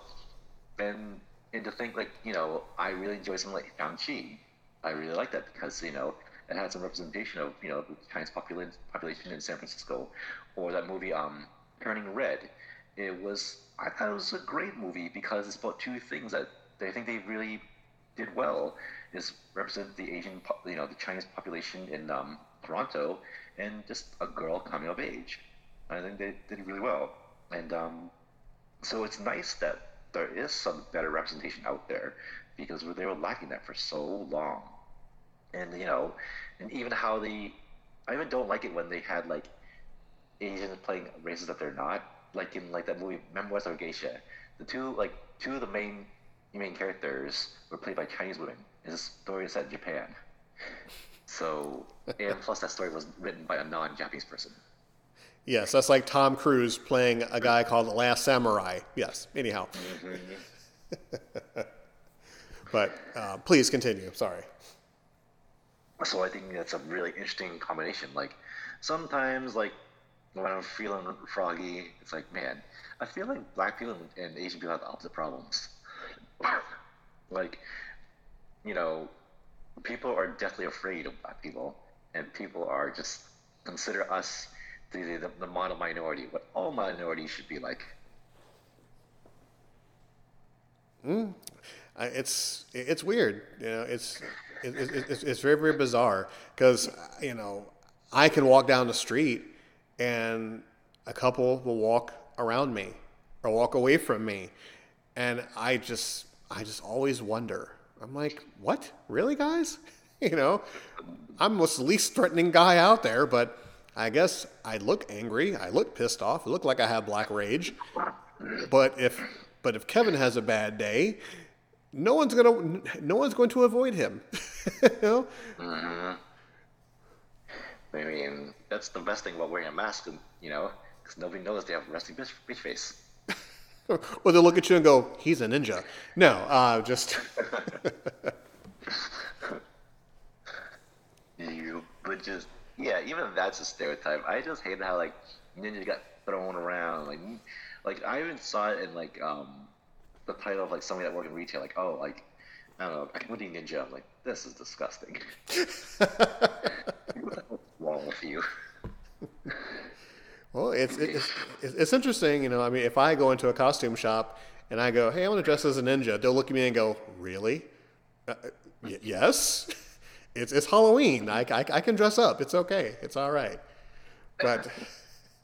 And and to think like you know I really enjoy something like Shang-Chi. I really like that because you know it had some representation of you know the Chinese population population in San Francisco, or that movie um Turning Red. It was I thought it was a great movie because it's about two things that I think they really did well is represent the Asian you know the Chinese population in um, Toronto and just a girl coming of age. I think they did really well and. Um, so it's nice that there is some better representation out there because they were lacking that for so long. And you know, and even how the I even don't like it when they had like Asians playing races that they're not. Like in like that movie Memoirs of Geisha. The two like two of the main main characters were played by Chinese women. And this story is set in Japan. So, and plus that story was written by a non-Japanese person. Yes, that's like Tom Cruise playing a guy called The Last Samurai. Yes, anyhow. but uh, please continue. Sorry. So I think that's a really interesting combination. Like sometimes, like when I'm feeling froggy, it's like, man, I feel like black people and Asian people have the opposite problems. Like, you know, people are deathly afraid of black people, and people are just consider us the, the, the model minority, what all minorities should be like. Hmm. I- It's it's weird, you know. It's it, it, it's, it's very very bizarre because you know I can walk down the street and a couple will walk around me or walk away from me, and I just I just always wonder. I'm like, what? Really, guys? You know, I'm the least threatening guy out there, but I guess I look angry. I look pissed off. I look like I have black rage. But if but if Kevin has a bad day, no one's gonna no one's going to avoid him. you know? Mm-hmm. I mean, that's the best thing about wearing a mask, you know, because nobody knows they have a resting bitch, bitch face. Or they'll look at you and go, "He's a ninja." No, uh, just You would just, yeah, even that's a stereotype. I just hate how like ninja got thrown around. Like, like I even saw it in like um the title of like somebody that worked in retail. Like, oh, like I don't know, equity ninja. I'm like, this is disgusting. What's wrong with you? Well, it's it's it's interesting. You know, I mean, if I go into a costume shop and I go, "Hey, I want to dress as a ninja," they'll look at me and go, "Really? Uh, y- yes." It's, it's Halloween. I, I, I can dress up. It's okay. It's all right. But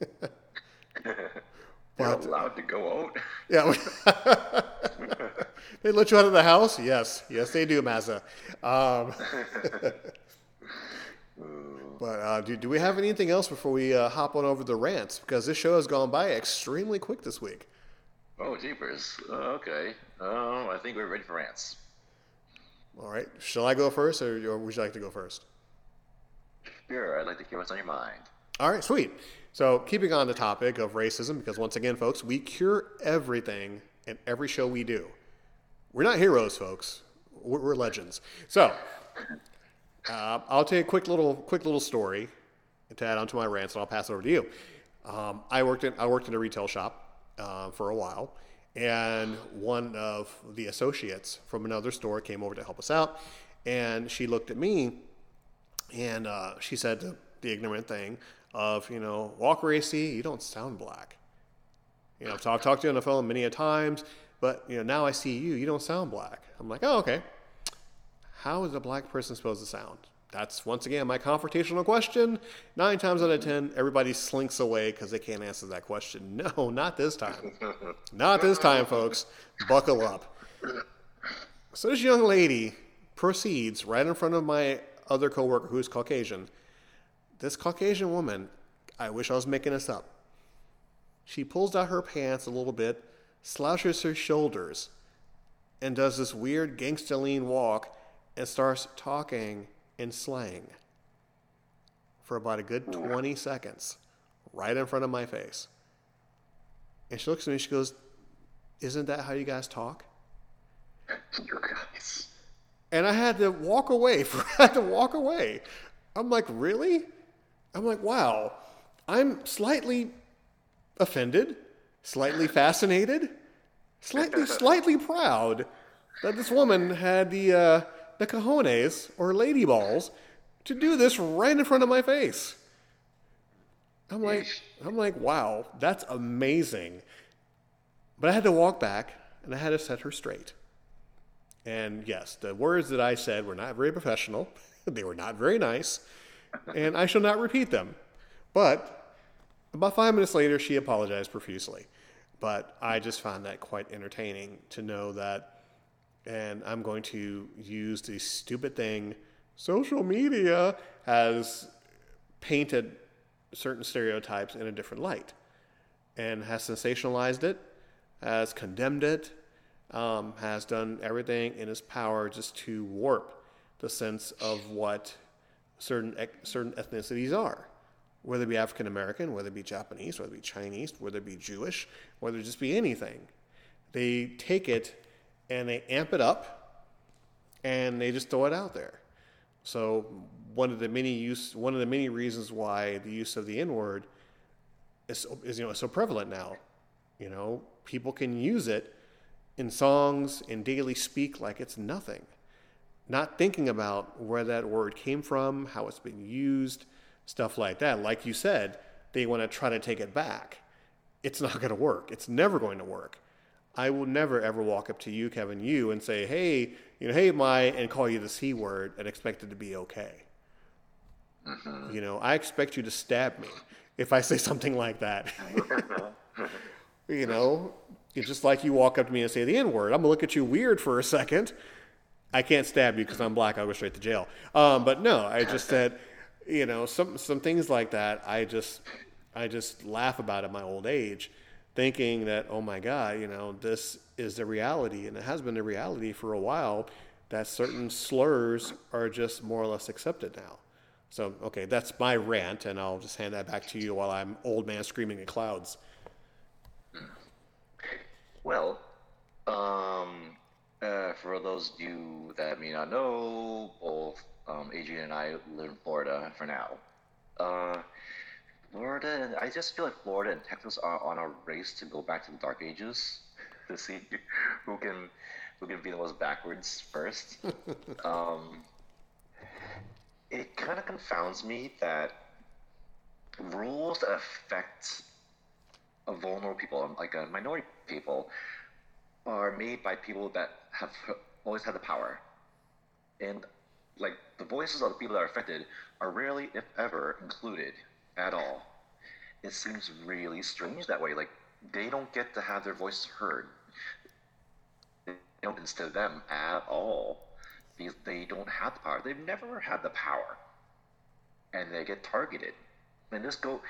You're But- allowed to go out. Yeah. they let you out of the house? Yes. Yes, they do, Mazza. Um, but uh, do, do we have anything else before we uh, hop on over the rants? Because this show has gone by extremely quick this week. Oh, jeepers. Uh, okay. Um, I think we're ready for rants. All right. Shall I go first, or, or would you like to go first? Sure, I'd like to hear what's on your mind. All right, sweet. So, keeping on the topic of racism, because once again, folks, we cure everything in every show we do. We're not heroes, folks. We're, we're legends. So, uh, I'll tell you a quick little, quick little story to add onto my rants, and I'll pass it over to you. Um, I worked in, I worked in a retail shop uh, for a while, and one of the associates from another store came over to help us out, and she looked at me and uh, she said the, the ignorant thing of, you know, Walker AC, you don't sound black. You know, I've talked, talked to you on the phone many a times, but, you know, now I see you, you don't sound black. I'm like, oh, okay. How is a black person supposed to sound? That's, once again, my confrontational question. Nine times out of ten, everybody slinks away because they can't answer that question. No, not this time. Not this time, folks. Buckle up. So this young lady proceeds right in front of my other coworker who's Caucasian. This Caucasian woman, I wish I was making this up. She pulls out her pants a little bit, slouches her shoulders, and does this weird gangsta lean walk and starts talking in slang for about a good 20 seconds right in front of my face. And she looks at me and she goes, Isn't that how you guys talk? You guys. And I had to walk away. For, I had to walk away. I'm like, really? I'm like, wow. I'm slightly offended, slightly fascinated, slightly, slightly proud that this woman had the uh, the cojones or lady balls to do this right in front of my face. I'm like, I'm like, wow, that's amazing. But I had to walk back and I had to set her straight. And yes, the words that I said were not very professional. they were not very nice. And I shall not repeat them. But about five minutes later, she apologized profusely. But I just found that quite entertaining to know that. And I'm going to use the stupid thing social media has painted certain stereotypes in a different light and has sensationalized it, has condemned it, um, has done everything in his power just to warp the sense of what certain certain ethnicities are, whether it be African American, whether it be Japanese, whether it be Chinese, whether it be Jewish, whether it just be anything. They take it and they amp it up and they just throw it out there. So one of the many use one of the many reasons why the use of the N word is, is you know so prevalent now. You know, people can use it in songs in daily speak like it's nothing, not thinking about where that word came from, how it's been used, stuff like that. Like you said, they want to try to take it back. It's not going to work. It's never going to work. I will never ever walk up to you, Kevin, you, and say, "Hey, you know, hey, my," and call you the c word and expect it to be okay. You know, I expect you to stab me if I say something like that. you know, it's just like you walk up to me and say the N word. I'm gonna look at you weird for a second. I can't stab you because I'm black. I'll go straight to jail. Um, but no, I just said, you know, some some things like that. I just I just laugh about at my old age, thinking that oh my god, you know, this is the reality, and it has been the reality for a while. That certain slurs are just more or less accepted now. So okay, that's my rant, and I'll just hand that back to you while I'm old man screaming at clouds. Well, um, uh, for those of you that may not know, both um, Adrian and I live in Florida for now. Uh, Florida, I just feel like Florida and Texas are on a race to go back to the Dark Ages to see who can who can be the most backwards first. um, it kind of confounds me that rules that affect a vulnerable people, like a minority people, are made by people that have always had the power. And like the voices of the people that are affected are rarely, if ever, included at all. It seems really strange that way. Like they don't get to have their voice heard. They don't instead of them at all. Because they don't have the power. They've never had the power. And they get targeted. And this go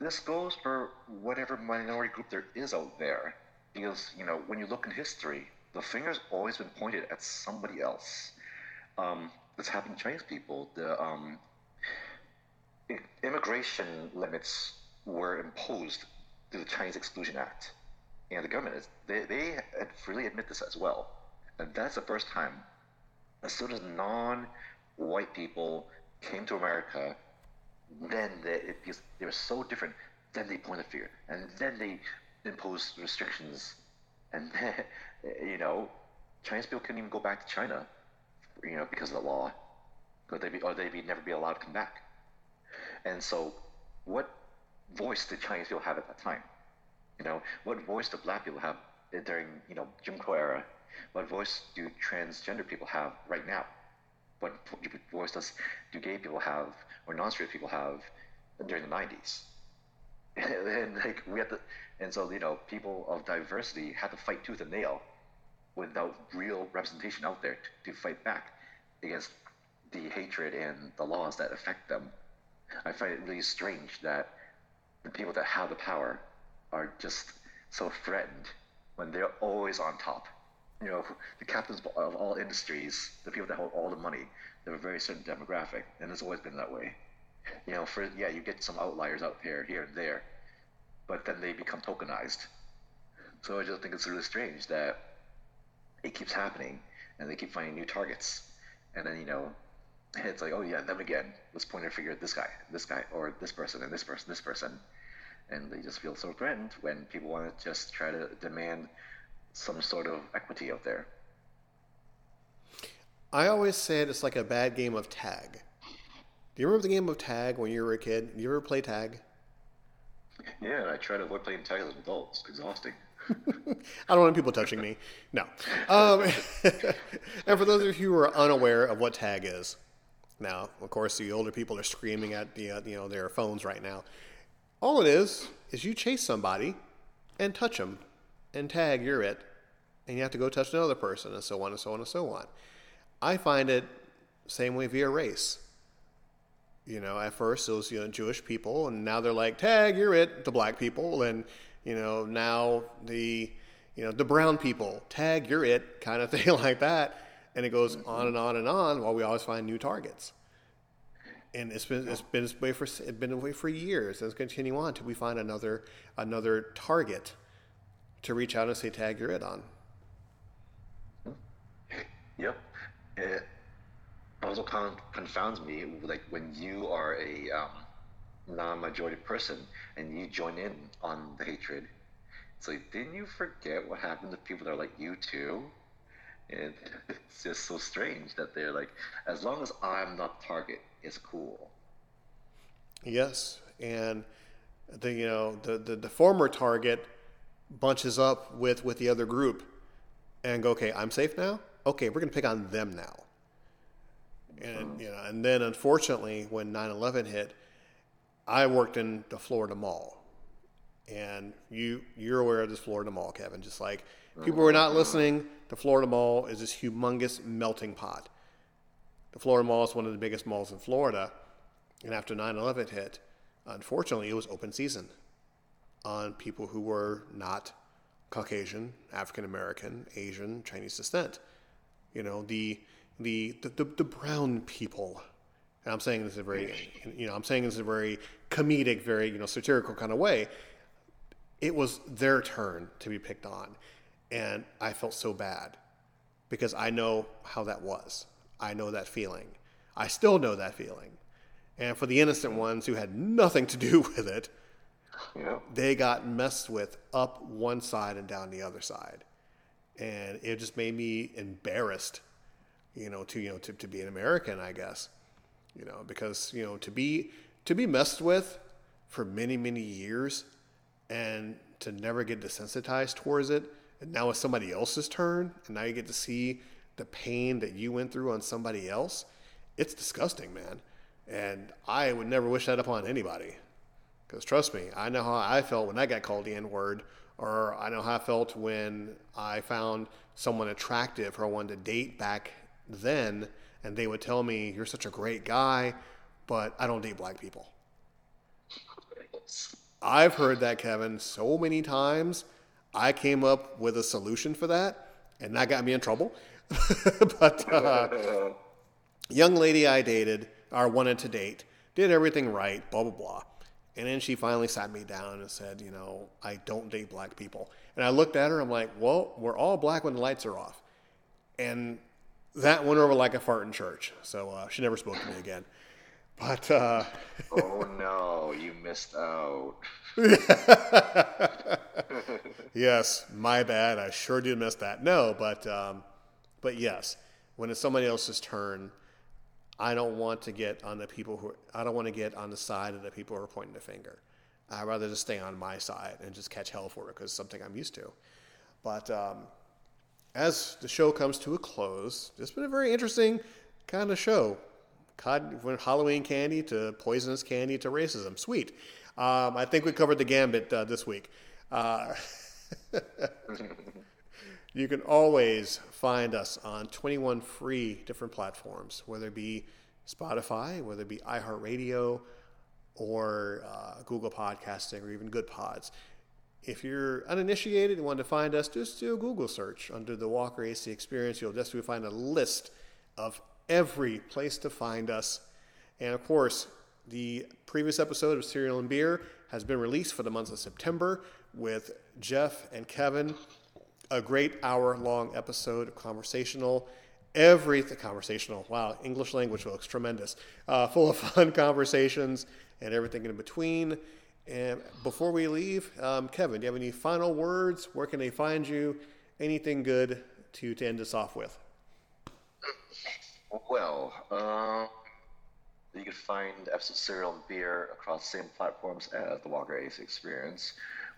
this goes for whatever minority group there is out there. Because, you know, when you look in history, the finger's always been pointed at somebody else. Um, this happened to Chinese people. The um, immigration limits were imposed through the Chinese Exclusion Act. And the government, they, they freely admit this as well. And that's the first time. As soon as non white people came to America, then they, it, because they were so different, then they pointed the finger, and then they imposed restrictions, and then, you know, Chinese people couldn't even go back to China, you know, because of the law, or they'd be, or they'd be, never be allowed to come back. And so, what voice did Chinese people have at that time? You know, what voice do black people have during, you know, Jim Crow era? What voice do transgender people have right now? What voice does do gay people have or non-straight people have during the 90s? and like we had to, and so you know, people of diversity had to fight tooth and nail without real representation out there to, to fight back against the hatred and the laws that affect them. I find it really strange that the people that have the power are just so threatened when they're always on top. You know, the captains of all industries, the people that hold all the money, they're a very certain demographic, and it's always been that way. You know, for yeah, you get some outliers out there, here and there, but then they become tokenized. So I just think it's really strange that it keeps happening, and they keep finding new targets, and then you know, it's like, oh yeah, them again. Let's point our finger at this guy, this guy, or this person, and this person, this person, and they just feel so threatened when people want to just try to demand some sort of equity out there. I always said it's like a bad game of tag. Do you remember the game of tag when you were a kid? Did you ever play tag? Yeah, I try to avoid playing tag as an adult. It's exhausting. I don't want people touching me. No. Um, and for those of you who are unaware of what tag is, now, of course, the older people are screaming at the, uh, you know their phones right now. All it is is you chase somebody and touch them, and tag you're it, and you have to go touch another person, and so on and so on and so on. I find it same way via race. You know, at first it was you know Jewish people, and now they're like tag you're it, the black people, and you know now the you know the brown people tag you're it kind of thing like that, and it goes on and on and on while we always find new targets. and it's been it's been this way for it's been away for years, and it's to continue on until we find another another target to reach out and say, "Tag, you're it on." Yep. It also con- confounds me, like when you are a um, non-majority person and you join in on the hatred. It's like, didn't you forget what happened to people that are like you too? And it's just so strange that they're like, as long as I'm not the target, it's cool. Yes, and the you know the, the the former target bunches up with with the other group and go, okay, I'm safe now. Okay, we're gonna pick on them now. And mm-hmm. you know, and then unfortunately, when 9/11 hit, I worked in the Florida Mall, and you you're aware of this Florida Mall, Kevin. Just like people who are not listening, the Florida Mall is this humongous melting pot. The Florida Mall is one of the biggest malls in Florida, and after 9/11 hit, unfortunately, it was open season on people who were not Caucasian, African American, Asian, Chinese descent. You know, the the, the, the brown people. And I'm saying this in a very, you know, I'm saying this in a very comedic, very you know satirical kind of way. It was their turn to be picked on, and I felt so bad because I know how that was. I know that feeling. I still know that feeling. And for the innocent ones who had nothing to do with it, Yeah. they got messed with up one side and down the other side. And it just made me embarrassed, you know, to you know to, to be an American, I guess. You know, because, you know, to be to be messed with for many, many years and to never get desensitized towards it, and now it's somebody else's turn, and now you get to see the pain that you went through on somebody else, it's disgusting, man. And I would never wish that upon anybody. Because trust me, I know how I felt when I got called the N word, or I know how I felt when I found someone attractive or I wanted to date back then, and they would tell me, You're such a great guy, but I don't date black people. I've heard that, Kevin, so many times. I came up with a solution for that, and that got me in trouble. but uh, young lady I dated, or wanted to date, did everything right, blah, blah, blah. And then she finally sat me down and said, You know, I don't date black people. And I looked at her, I'm like, Well, we're all black when the lights are off. And that went over like a fart in church. So uh, she never spoke to me again. But uh, oh no, you missed out. yes, my bad. I sure did miss that. No, but um, but yes, when it's somebody else's turn, I don't want to get on the people who I don't want to get on the side of the people who are pointing the finger. I'd rather just stay on my side and just catch hell for it because it's something I'm used to. But um, as the show comes to a close, it's been a very interesting kind of show. Cod, from Halloween candy to poisonous candy to racism. Sweet. Um, I think we covered the gambit uh, this week. Uh, you can always find us on 21 free different platforms, whether it be Spotify, whether it be iHeartRadio, or uh, Google Podcasting, or even Goodpods. If you're uninitiated and want to find us, just do a Google search under the Walker AC Experience. You'll just find a list of every place to find us. And of course, the previous episode of Cereal and Beer has been released for the month of September with Jeff and Kevin. A great hour long episode of conversational, everything conversational. Wow, English language looks tremendous. Uh, full of fun conversations and everything in between. And before we leave, um, Kevin, do you have any final words? Where can they find you? Anything good to, to end us off with? Well, um, you can find episode Cereal and Beer across the same platforms as the Walker Ace Experience.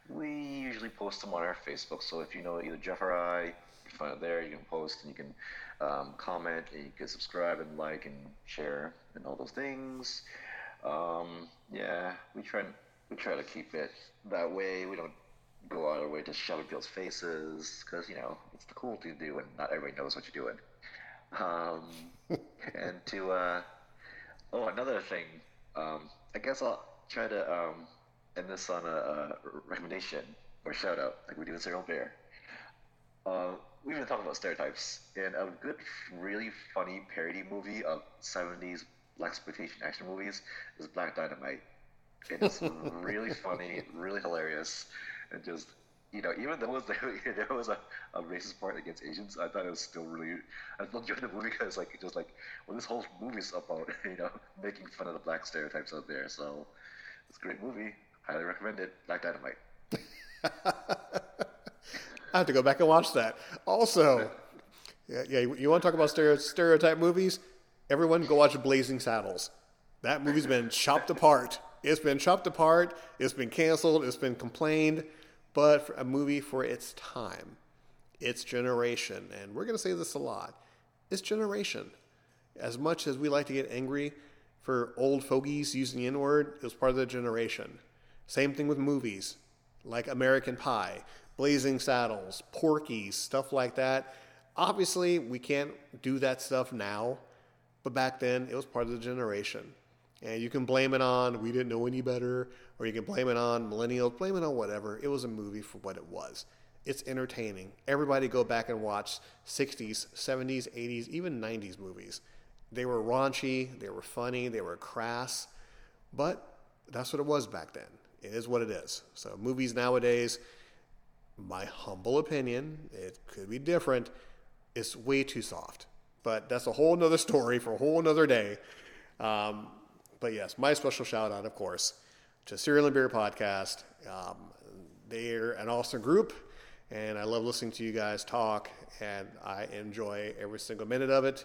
We usually post them on our Facebook, so if you know either Jeff or I, you can find it there. You can post and you can um, comment and you can subscribe and like and share and all those things. Um, yeah, we try we try to keep it that way. We don't go out of our way to shove people's faces because you know it's the cool thing to do, and not everybody knows what you're doing. Um, and to uh, oh, another thing, um, I guess I'll try to um, end this on a, a recommendation or shout out, like we do in Serial Bear. Uh, we've been talking about stereotypes, and a good, really funny parody movie of 70s black exploitation action movies is Black Dynamite. It's really funny, really hilarious, and just you know, even though there, there was a, a racist part against Asians, I thought it was still really. I still enjoyed the movie because like just like well, this whole movie is about you know making fun of the black stereotypes out there. So it's a great movie. Highly recommend it. Black Dynamite. I have to go back and watch that. Also, yeah, yeah you, want to talk about stereo, stereotype movies? Everyone go watch Blazing Saddles. That movie's been chopped apart. It's been chopped apart. It's been canceled. It's been complained. But a movie for its time, its generation, and we're going to say this a lot, its generation. As much as we like to get angry for old fogies using the N word, it was part of the generation. Same thing with movies like American Pie, Blazing Saddles, Porky's, stuff like that. Obviously, we can't do that stuff now, but back then it was part of the generation. And you can blame it on we didn't know any better, or you can blame it on millennials, blame it on whatever. It was a movie for what it was. It's entertaining. Everybody go back and watch 60s, 70s, 80s, even 90s movies. They were raunchy, they were funny, they were crass, but that's what it was back then. It is what it is. So, movies nowadays, my humble opinion, it could be different, it's way too soft. But that's a whole nother story for a whole nother day. Um, but yes, my special shout out, of course, to Cereal and Beer Podcast. Um, they're an awesome group, and I love listening to you guys talk, and I enjoy every single minute of it,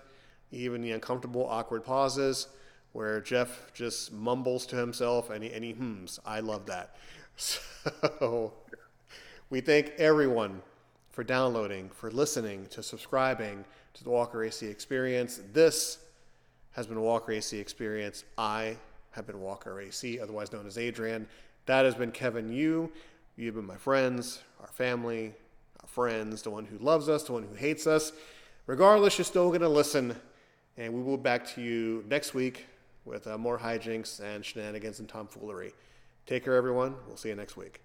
even the uncomfortable, awkward pauses where Jeff just mumbles to himself and he, and he hums. I love that. So we thank everyone for downloading, for listening, to subscribing to the Walker AC Experience. This has been a Walker AC Experience. I have been Walker AC, otherwise known as Adrian. That has been Kevin Yu. You've been my friends, our family, our friends, the one who loves us, the one who hates us. Regardless, you're still going to listen, and we will be back to you next week with uh, more hijinks and shenanigans and tomfoolery. Take care, everyone. We'll see you next week.